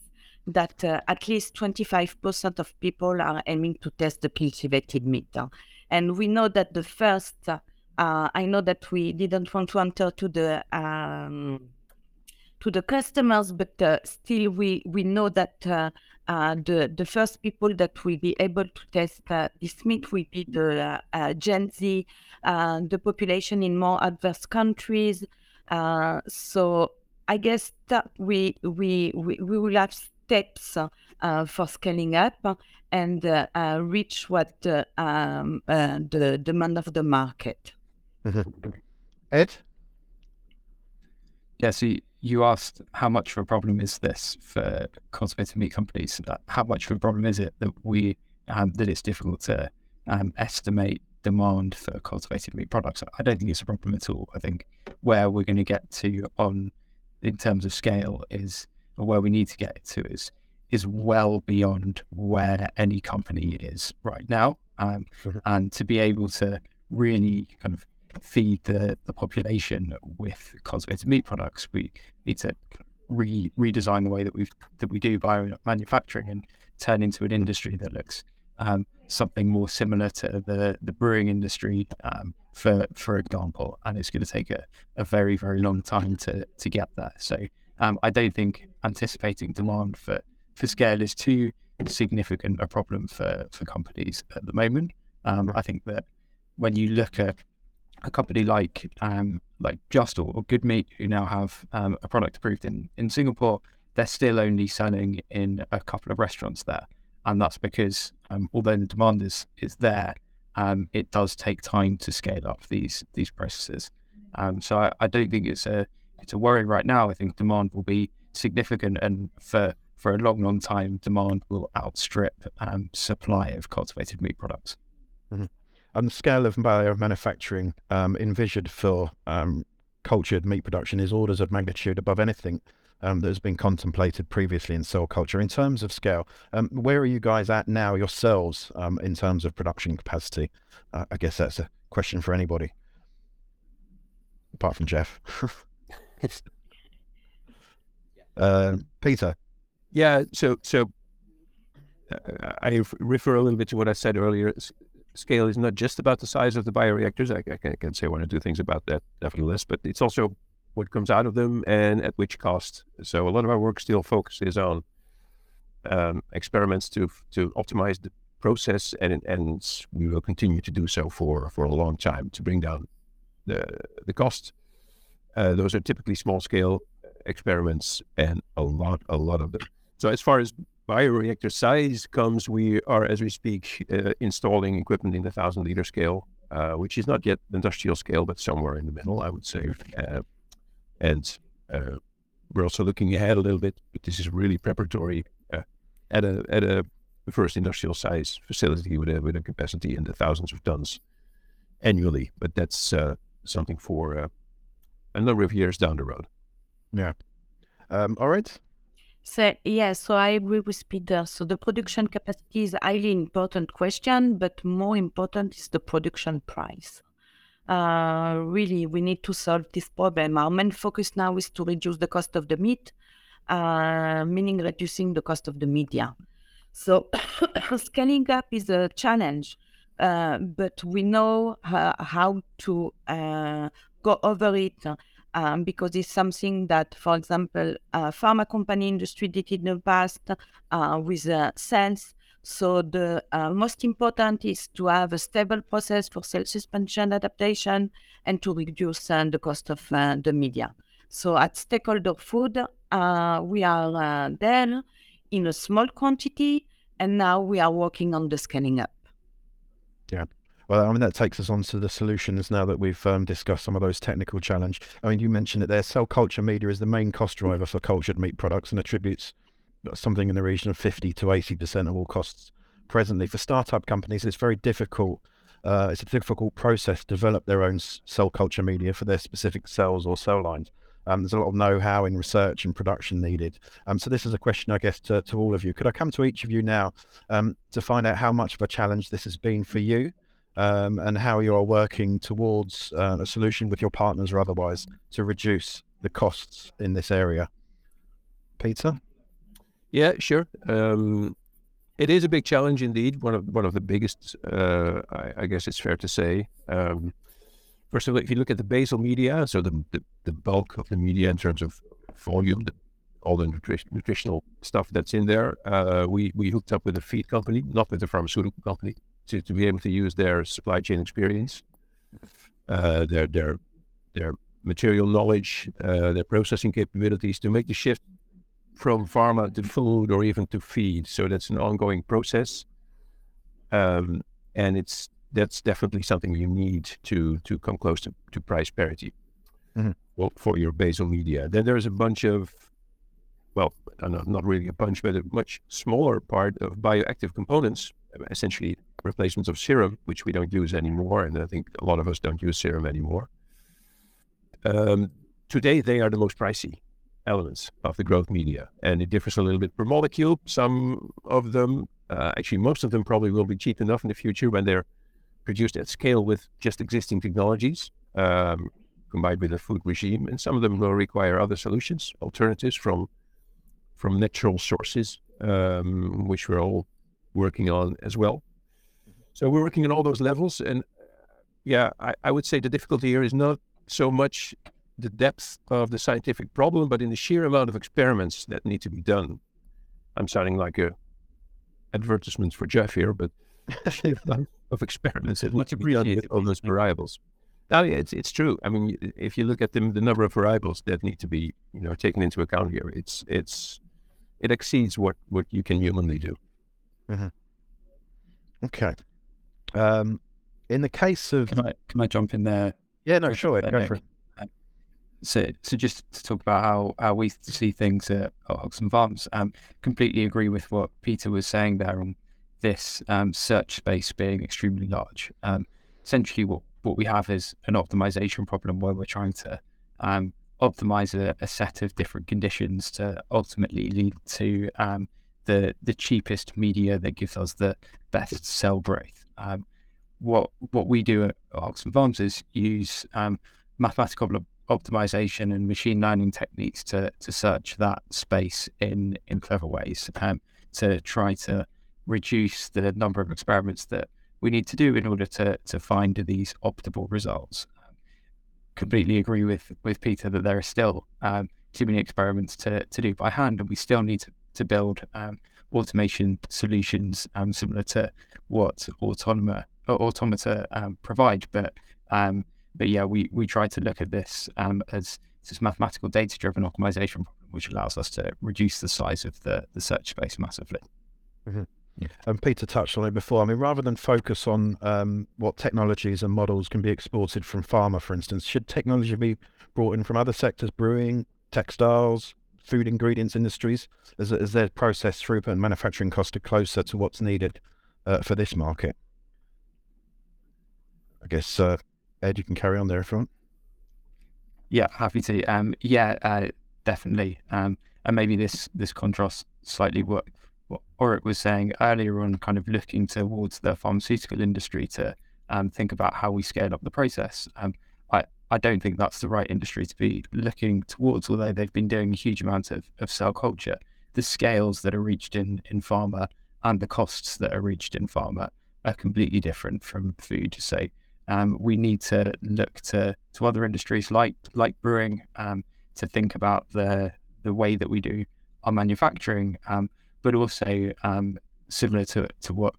[SPEAKER 4] that uh, at least 25% of people are aiming to test the cultivated meat. And we know that the first, I know that we didn't want to enter to the um, to the customers, but uh, still we we know that uh, uh, the the first people that will be able to test uh, this meat will be the uh, Gen Z, uh, the population in more adverse countries. Uh, so I guess that we we we, we will have steps uh, for scaling up and uh, uh, reach what the um, uh, the demand of the market.
[SPEAKER 2] Ed,
[SPEAKER 5] Yeah, so you- asked how much of a problem is this for cultivated meat companies? Uh, How much of a problem is it that we um, that it's difficult to um, estimate demand for cultivated meat products? I don't think it's a problem at all. I think where we're going to get to on in terms of scale is or where we need to get to is is well beyond where any company is right now, um,
[SPEAKER 2] Mhm.
[SPEAKER 5] and to be able to really kind of feed the, the population with cultivated meat products, we need to re- redesign the way that we that we do bio manufacturing and turn into an industry that looks um, something more similar to the, the brewing industry, um, for for example, and it's going to take a, a very very long time to to get there. So um, I don't think anticipating demand for for scale is too significant a problem for for companies at the moment. Um, I think that when you look at a company like um, like Just or, or Good Meat, who now have um, a product approved in, in Singapore, they're still only selling in a couple of restaurants there, and that's because um, although the demand is is there, um, it does take time to scale up these these processes. Um, so I, I, don't think it's a it's a worry right now. I think demand will be significant, and for for a long, long time, demand will outstrip um, supply of cultivated meat products.
[SPEAKER 2] Mm-hmm. And the scale of manufacturing um, envisioned for um, cultured meat production is orders of magnitude above anything um, that has been contemplated previously in cell culture. In terms of scale, um, where are you guys at now yourselves um, in terms of production capacity? Uh, I guess that's a question for anybody, apart from Jeff. uh, Peter.
[SPEAKER 6] Yeah. So so uh, I refer a little bit to what I said earlier scale is not just about the size of the bioreactors. I, I, can, can, say one or two things about that, nevertheless, but it's also what comes out of them and at which cost. So a lot of our work still focuses on um, experiments to to optimize the process, and and we will continue to do so for for a long time to bring down the the cost. Uh, those are typically small scale experiments, and a lot a lot of them. So as far as bioreactor size comes, we are, as we speak, uh, installing equipment in the thousand liter scale, uh, which is not yet industrial scale, but somewhere in the middle, I would say. Uh, and uh, we're also looking ahead a little bit, but this is really preparatory uh, at a at a first industrial size facility with a with a capacity in the thousands of tons annually. But that's uh, something for a number of years down the road.
[SPEAKER 2] Yeah. Um, all right.
[SPEAKER 4] So yes, so I agree with Peter. So the production capacity is a highly important question, but more important is the production price. Uh, really, we need to solve this problem. Our main focus now is to reduce the cost of the meat, uh, meaning reducing the cost of the media. So scaling up is a challenge, uh, but we know uh, how to uh, go over it um, because it's something that, for example, uh, pharma company industry did in the past uh, with uh. So the uh, most important is to have a stable process for cell suspension adaptation and to reduce uh, the cost of uh, the media. So at Steakholder Food, we are there in a small quantity, and now we are working on the scaling up.
[SPEAKER 2] Yeah. Well, I mean, that takes us on to the solutions now that we've um, discussed some of those technical challenge. I mean, you mentioned it there. Cell culture media is the main cost driver for cultured meat products and attributes something in the region of 50 to 80% of all costs presently. For startup companies, it's very difficult. Uh, it's a difficult process to develop their own cell culture media for their specific cells or cell lines. Um, there's a lot of know-how in research and production needed. Um, so this is a question, I guess, to, to all of you. Could I come to each of you now um, to find out how much of a challenge this has been for you um, and how you are working towards uh, a solution with your partners or otherwise to reduce the costs in this area. Peter?
[SPEAKER 6] Yeah, sure. Um, it is a big challenge indeed. One of one of the biggest, uh, I, I, guess it's fair to say. Um, first of all, if you look at the basal media, so the, the, the bulk of the media in terms of volume, the, all the nutri- nutritional stuff that's in there, uh, we we hooked up with a feed company, not with a pharmaceutical company to, to be able to use their supply chain experience, uh, their their their material knowledge, uh, their processing capabilities to make the shift from pharma to food or even to feed. So that's an ongoing process, um, and it's that's definitely something you need to to come close to, to price parity mm-hmm. well, for your basal media. Then there's a bunch of well, not really a bunch, but a much smaller part of bioactive components essentially replacements of serum, which we don't use anymore. And I think a lot of us don't use serum anymore. Um, today, they are the most pricey elements of the growth media. And it differs a little bit per molecule. Some of them, uh, actually, most of them probably will be cheap enough in the future when they're produced at scale with just existing technologies. Um, combined with a food regime, and some of them will require other solutions, alternatives from from natural sources, um, which we're all working on as well. So we're working on all those levels, and yeah, I, I would say the difficulty here is not so much the depth of the scientific problem, but in the sheer amount of experiments that need to be done. I'm sounding like a advertisement for Jeff here, but of experiments that need to be done with those variables. Oh yeah, it's it's true. I mean, if you look at the, the number of variables that need to be you know taken into account here, it's it's it exceeds what what you can humanly do.
[SPEAKER 2] Mm-hmm. Okay. Um, in the case of,
[SPEAKER 5] can I can I jump in there?
[SPEAKER 2] Yeah, no, sure, go for it.
[SPEAKER 5] So, so just to talk about how, how we see things at, Hoxton Farms, um, completely agree with what Peter was saying there on this um, search space being extremely large. Um, essentially, what what we have is an optimization problem where we're trying to um, optimize a, a, set of different conditions to ultimately lead to um, the the cheapest media that gives us the best cell growth. Um, what what we do at Hoxton Farms is use um, mathematical optimization and machine learning techniques to to search that space in in clever ways um, to try to reduce the number of experiments that we need to do in order to to find these optimal results. Completely agree with with Peter that there are still um, too many experiments to to do by hand, and we still need to to build um, automation solutions um, similar to what Autonoma automata um, provide. But um, but yeah, we we try to look at this as this mathematical data driven optimization problem, which allows us to reduce the size of the the search space massively.
[SPEAKER 2] Mm-hmm. And Peter touched on it before. I mean, rather than focus on um, what technologies and models can be exported from pharma, for instance, should technology be brought in from other sectors, brewing, textiles, food ingredients industries? as, is their process throughput and manufacturing cost are closer to what's needed uh, for this market? I guess, uh, Ed, you can carry on there if you want.
[SPEAKER 5] Yeah, happy to. Um, yeah, uh, definitely. Um, and maybe this this contrasts slightly what what Orit was saying earlier on, kind of looking towards the pharmaceutical industry to um, think about how we scale up the process. Um, I, don't think that's the right industry to be looking towards, although they've been doing a huge amount of, of cell culture. The scales that are reached in, in pharma and the costs that are reached in pharma are completely different from food. So um, we need to look to, to other industries like like brewing um, to think about the the way that we do our manufacturing um, but also um, similar to to what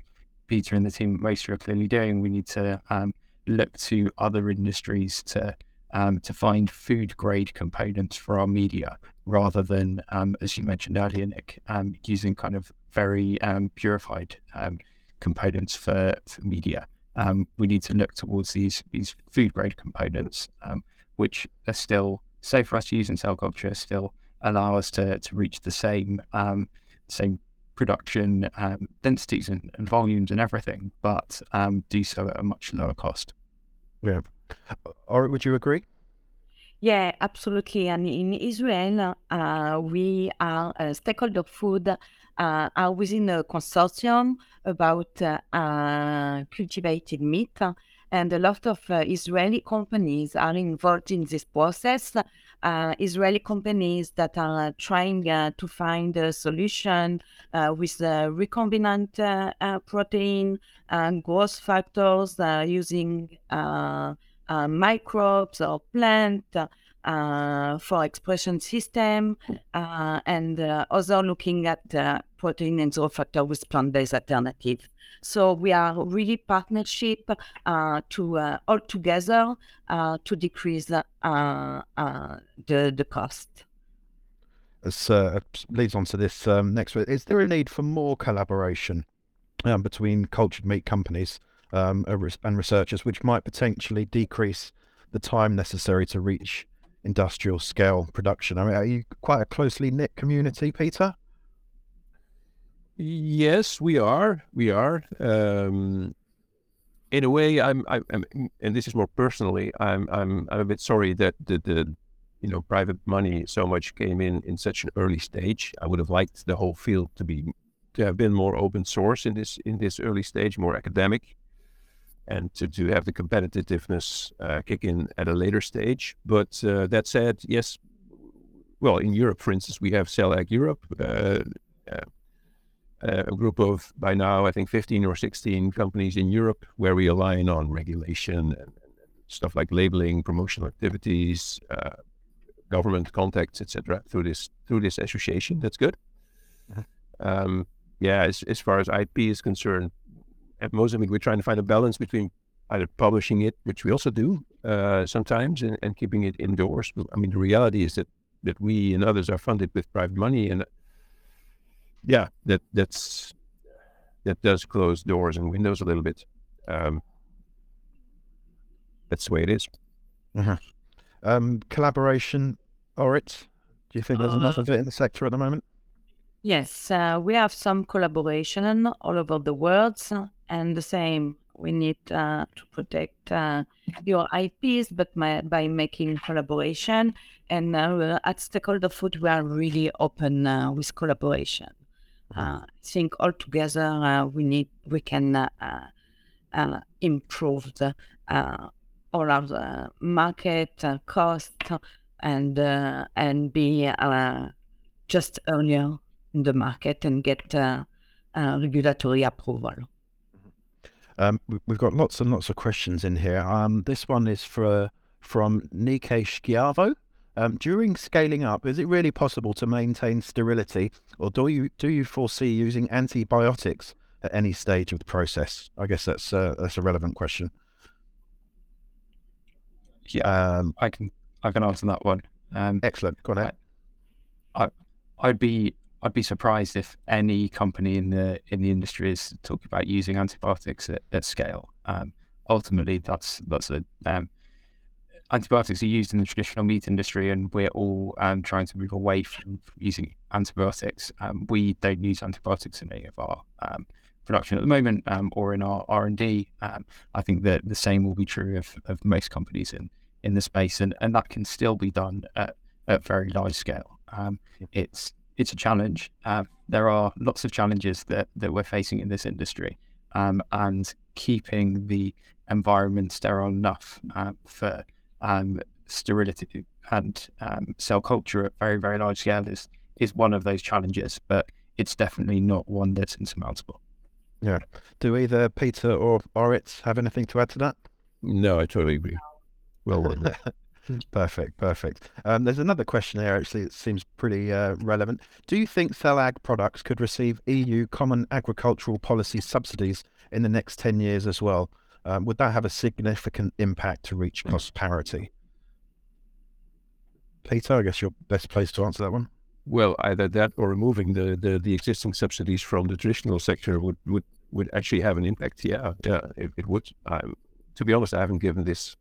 [SPEAKER 5] Peter and the team at Mosa are clearly doing, we need to um, look to other industries to um, to find food grade components for our media rather than, um, as you mentioned earlier, Nick, um, using kind of very um, purified components for, for media. we need to look towards these these food grade components, which are still safe for us to use in cell culture, still allow us to to reach the same um, same production um, densities and, and, volumes and everything, but um, do so at a much lower cost.
[SPEAKER 2] Yeah. Or would you agree?
[SPEAKER 4] Yeah, absolutely. And in Israel, uh, we are a Steakholder Food uh, are within a consortium about uh, uh cultivated meat. And a lot of uh, Israeli companies are involved in this process. Uh, Israeli companies that are trying uh, to find a solution uh, with recombinant uh, uh, protein and growth factors using microbes or plant for expression system and also looking at protein and growth factor with plant-based alternative. So we are really partnership uh, to uh, all together uh, to decrease uh, uh, the the cost.
[SPEAKER 2] This uh, leads on to this um, next. Is there a need for more collaboration um, between cultured meat companies um, and researchers, which might potentially decrease the time necessary to reach industrial scale production? I mean, are you quite a closely knit community, Peter?
[SPEAKER 6] Yes, we are. We are. Um, in a way, I'm, I'm, I'm, and this is more personally. I'm, I'm, I'm a bit sorry that the, the, you know, private money so much came in in such an early stage. I would have liked the whole field to be, to have been more open source in this, in this early stage, more academic, and to, to have the competitiveness uh, kick in at a later stage. But uh, that said, yes, well, in Europe, for instance, we have Cell Ag Europe. Uh, uh a group of by now I think 15 or 16 companies in Europe where we align on regulation and, stuff like labeling, promotional activities, uh, government contacts, etc. Through this through this association, that's good. Uh-huh. Um, yeah, as, as far as IP is concerned, at Mosa Meat we're trying to find a balance between either publishing it, which we also do uh, sometimes, and, and keeping it indoors. I mean, the reality is that that we and others are funded with private money, and yeah, that that's that does close doors and windows a little bit. Um, that's the way it is.
[SPEAKER 2] Uh-huh. Um, collaboration, Orit. Do you think there's uh, enough of it in the sector at the moment?
[SPEAKER 4] Yes, uh, we have some collaboration all over the world, and the same. We need uh, to protect uh, your IPs, but my, by making collaboration. And uh, at Steakholder Food, we are really open uh, with collaboration. Uh, I think altogether uh, we need we can uh, uh improve the uh, all of the market uh, cost and and be just earlier in the market and get regulatory approval.
[SPEAKER 2] Um, we've got lots and lots of questions in here. Um, this one is for from Nikesh Schiavo. Um, during scaling up, is it really possible to maintain sterility, or do you do you foresee using antibiotics at any stage of the process? I guess that's uh, that's a relevant question.
[SPEAKER 5] Yeah, um, I can I can answer that one.
[SPEAKER 2] Um, excellent. Go ahead.
[SPEAKER 5] I, I would be I'd be surprised if any company in the in the industry is talking about using antibiotics at, at scale. Um, ultimately, that's that's a um, antibiotics are used in the traditional meat industry, and we're all um, trying to move away from using antibiotics. Um, we don't use antibiotics in any of our um, production at the moment, um, or in our R and D. Um, I think that the same will be true of, of most companies in in the space, and, and that can still be done at, at very large scale. Um, it's it's a challenge. Uh, there are lots of challenges that, that we're facing in this industry, and keeping the environment sterile enough uh, for um, sterility and um, cell culture at very, very large scale is, is one of those challenges, but it's definitely not one that's insurmountable.
[SPEAKER 2] Yeah. Do either Peter or Orit have anything to add to that?
[SPEAKER 6] No, I totally agree. Well
[SPEAKER 2] perfect, perfect. Um, there's another question here actually that seems pretty uh, relevant. Do you think cell ag products could receive EU Common Agricultural Policy subsidies in the next 10 years as well? Um, would that have a significant impact to reach cost parity? Peter, I guess you're best placed to answer that one.
[SPEAKER 6] Well, either that or removing the, the, the existing subsidies from the traditional sector would, would, would actually have an impact. Yeah, yeah, it, it would. Um, to be honest, I haven't given this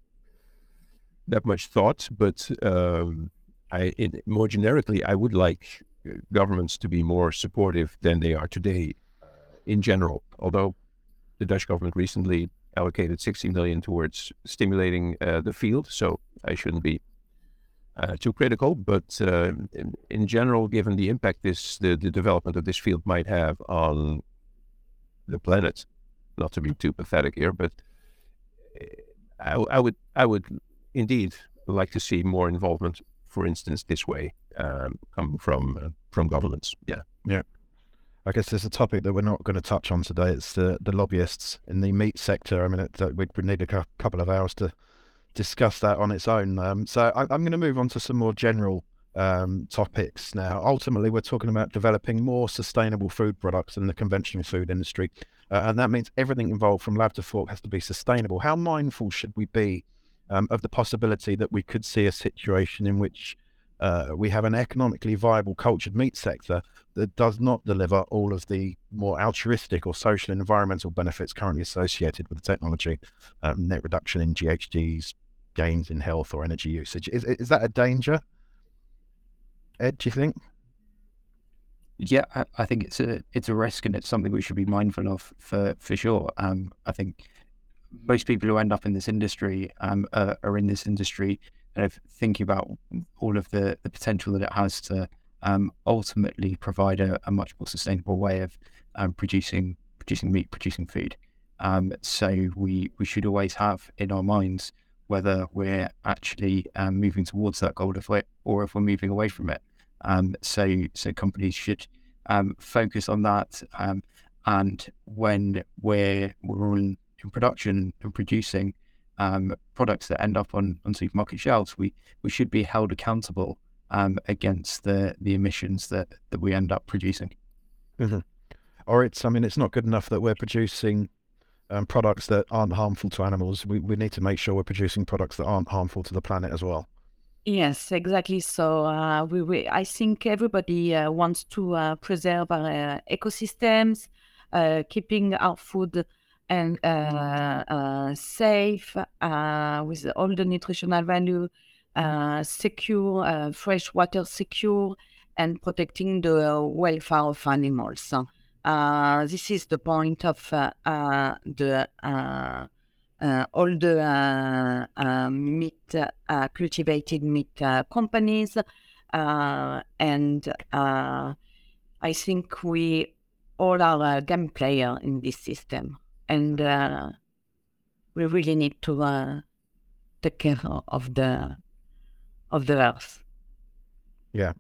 [SPEAKER 6] that much thought, but um, I, more generically, I would like governments to be more supportive than they are today uh, in general. Although the Dutch government recently allocated 60 million towards stimulating uh, the field, so I shouldn't be uh, too critical. But uh, in, in, general, given the impact this the, the development of this field might have on the planet, not to be too pathetic here, but uh, I, I would I would indeed like to see more involvement, for instance, this way um, come from uh, from governments. Yeah,
[SPEAKER 2] yeah. I guess there's a topic that we're not going to touch on today. It's the, the lobbyists in the meat sector. I mean, it, uh, we would need a couple of hours to discuss that on its own. Um, so I, am going to move on to some more general um, topics now. Ultimately, we're talking about developing more sustainable food products in the conventional food industry. Uh, and that means everything involved from lab to fork has to be sustainable. How mindful should we be um, of the possibility that we could see a situation in which uh, we have an economically viable cultured meat sector that does not deliver all of the more altruistic or social and environmental benefits currently associated with the technology, um, net reduction in GHGs, gains in health or energy usage. Is, is that a danger? Ed, do you think?
[SPEAKER 5] Yeah, I, think it's a it's a risk and it's something we should be mindful of for for sure. Um, I think most people who end up in this industry um, are in this industry kind of thinking about all of the, the potential that it has to um, ultimately provide a, a, much more sustainable way of um, producing producing meat, producing food. Um, so we we should always have in our minds whether we're actually um, moving towards that goal or if we're moving away from it. Um, so so companies should um, focus on that. And when we're we're in, in production and producing um, products that end up on, on supermarket shelves, we we should be held accountable um, against the the emissions that that we end up producing.
[SPEAKER 2] Mm-hmm. Or it's I mean it's not good enough that we're producing um, products that aren't harmful to animals. We we need to make sure we're producing products that aren't harmful to the planet as well.
[SPEAKER 4] Yes, exactly. So uh, we, we, I think everybody uh, wants to uh, preserve our uh, ecosystems, uh, keeping our food and uh, mm-hmm. uh safe uh, with all the nutritional value, mm-hmm. uh, secure, fresh water secure, and protecting the welfare of animals. this is the point of the uh, all the uh, uh, meat cultivated meat companies, and I think we all are a game player in this system, and we really need to take care of the of the earth.
[SPEAKER 2] Yeah.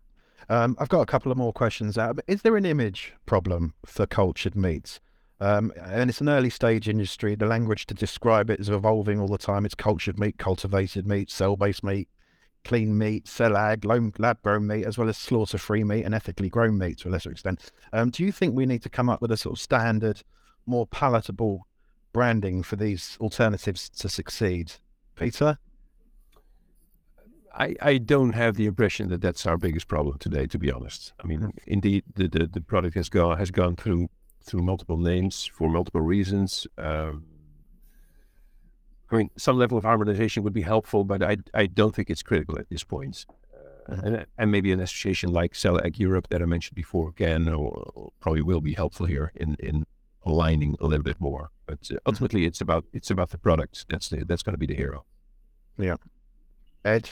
[SPEAKER 2] Um, I've got a couple of more questions out. Is there an image problem for cultured meats? Um, and it's an early stage industry. The language to describe it is evolving all the time. It's cultured meat, cultivated meat, cell based meat, clean meat, cell ag, lab grown meat, as well as slaughter free meat and ethically grown meat to a lesser extent. Um, do you think we need to come up with a sort of standard, more palatable branding for these alternatives to succeed? Peter?
[SPEAKER 6] I, I don't have the impression that that's our biggest problem today, to be honest. I mean, mm. indeed, the, the, the product has gone has gone through through multiple names for multiple reasons. Um, I mean, some level of harmonization would be helpful, but I, I don't think it's critical at this point. Uh, mm-hmm. and, and, maybe an association like Cell Ag Europe that I mentioned before can or, probably will be helpful here in, in aligning a little bit more. But uh, mm-hmm. ultimately, it's about it's about the product. That's the, that's going to be the hero.
[SPEAKER 2] Yeah, Ed.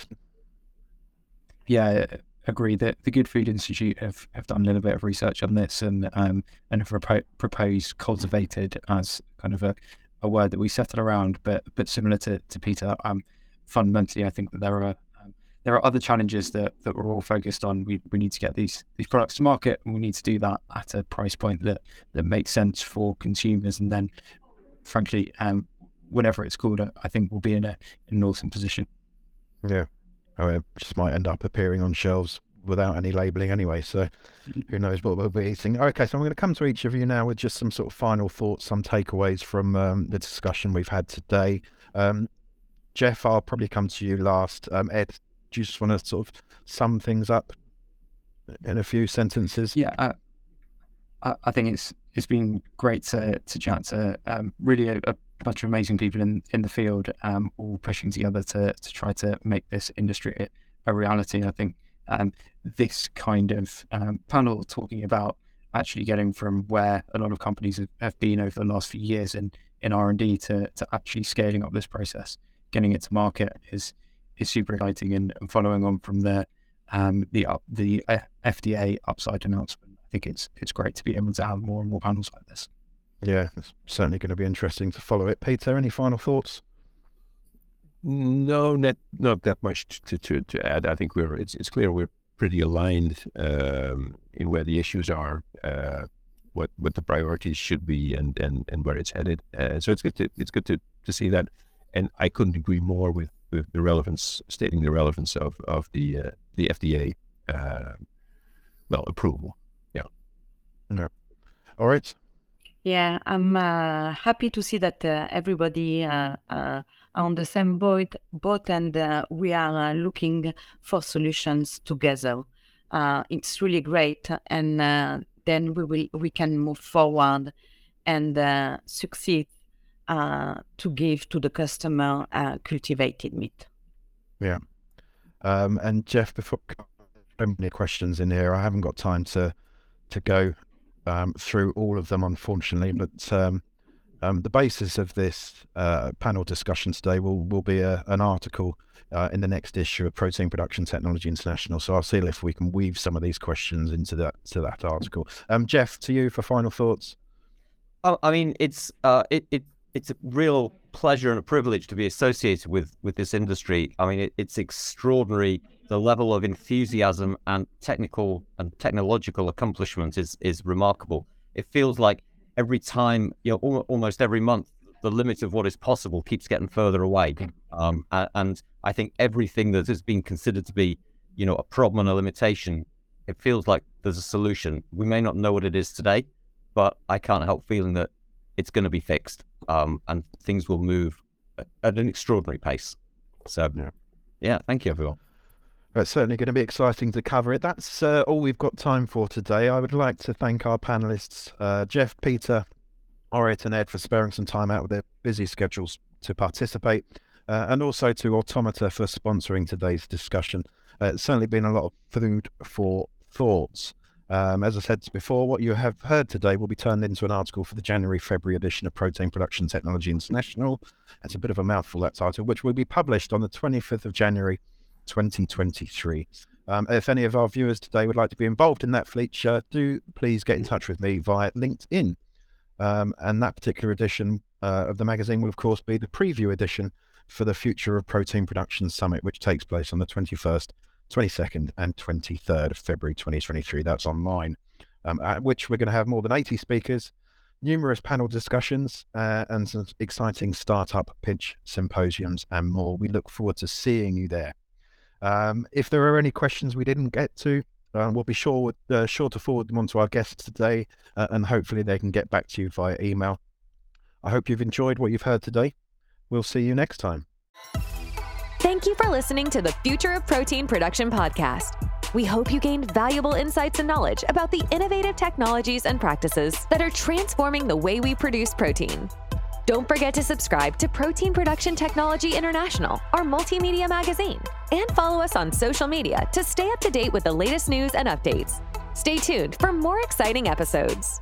[SPEAKER 5] Yeah, agree that the Good Food Institute have, have done a little bit of research on this and um, and have propo- proposed cultivated as kind of a, a word that we settle around, but but similar to, to Peter, um, fundamentally, I think that there are there are other challenges that, that we're all focused on. We, we need to get these these products to market, and we need to do that at a price point that that makes sense for consumers, and then, frankly, um, whenever it's called, I think we'll be in a in an awesome position.
[SPEAKER 2] Yeah, Oh, it just might end up appearing on shelves without any labeling anyway. So who knows what we'll be eating. Okay, so I'm going to come to each of you now with just some sort of final thoughts, some takeaways from um, the discussion we've had today. Um, Jeff, I'll probably come to you last. Um, Ed, do you just want to sort of sum things up in a few sentences?
[SPEAKER 5] Yeah, I, I think it's it's been great to to chat to um, really a, a bunch of amazing people in, in the field, um, all pushing together to, to try to make this industry a reality. I think um, this kind of um, panel talking about actually getting from where a lot of companies have, have been over the last few years in, in R&D to, to actually scaling up this process, getting it to market is is super exciting. And, and following on from the um, the uh, the FDA UPSIDE announcement, I think it's it's great to be able to have more and more panels like this.
[SPEAKER 2] Yeah, it's certainly going to be interesting to follow it. Peter, any final thoughts?
[SPEAKER 6] No, not not that much to, to, to add. I think we're it's it's clear we're pretty aligned um, in where the issues are, uh, what what the priorities should be, and and, and where it's headed. Uh, so it's good to it's good to, to see that, and I couldn't agree more with, with the relevance, stating the relevance of of the uh, the FDA, uh, well approval. Yeah.
[SPEAKER 2] No. All right.
[SPEAKER 4] Yeah, I'm uh, happy to see that uh, everybody uh, uh on the same boat, boat and uh, we are uh, looking for solutions together. it's really great, and then we will we can move forward and succeed to give to the customer cultivated meat.
[SPEAKER 2] Yeah, um, and Jeff, before many questions in here, I haven't got time to to go um, through all of them, unfortunately. But um, um, the basis of this uh, panel discussion today will will be a, an article uh, in the next issue of Protein Production Technology International. So I'll see if we can weave some of these questions into that to that article. Um, Jeff, to you for final thoughts.
[SPEAKER 3] Oh, I mean, it's uh, it, it it's a real pleasure and a privilege to be associated with with this industry. I mean, it, it's extraordinary the level of enthusiasm and technical and technological accomplishment is is remarkable. It feels like every time, you know, al- almost every month, the limit of what is possible keeps getting further away. Um, and, and I think everything that has been considered to be, you know, a problem and a limitation, it feels like there's a solution. We may not know what it is today, but I can't help feeling that it's going to be fixed um, and things will move at an extraordinary pace. So,
[SPEAKER 6] Yeah.
[SPEAKER 3] yeah, thank you, everyone.
[SPEAKER 2] It's certainly going to be exciting to cover it. That's uh, all we've got time for today. I would like to thank our panelists, uh, Jeff, Peter, Orit, and Ed, for sparing some time out of their busy schedules to participate, uh, and also to Automata for sponsoring today's discussion. Uh, it's certainly been a lot of food for thoughts. Um, as I said before, what you have heard today will be turned into an article for the January February edition of Protein Production Technology International. It's a bit of a mouthful, that title, which will be published on the 25th of January 2023. Um, if any of our viewers today would like to be involved in that feature, do please get in touch with me via LinkedIn. Um, and that particular edition uh, of the magazine will, of course, be the preview edition for the Future of Protein Production Summit, which takes place on the 21st, 22nd, and 23rd of February 2023. That's online, um, at which we're going to have more than 80 speakers, numerous panel discussions, uh, and some exciting startup pitch symposiums and more. We look forward to seeing you there. Um, if there are any questions we didn't get to, uh, we'll be sure uh, sure to forward them on to our guests today, uh, and hopefully they can get back to you via email. I hope you've enjoyed what you've heard today. We'll see you next time.
[SPEAKER 1] Thank you for listening to the Future of Protein Production podcast. We hope you gained valuable insights and knowledge about the innovative technologies and practices that are transforming the way we produce protein. Don't forget to subscribe to Protein Production Technology International, our multimedia magazine, and follow us on social media to stay up to date with the latest news and updates. Stay tuned for more exciting episodes.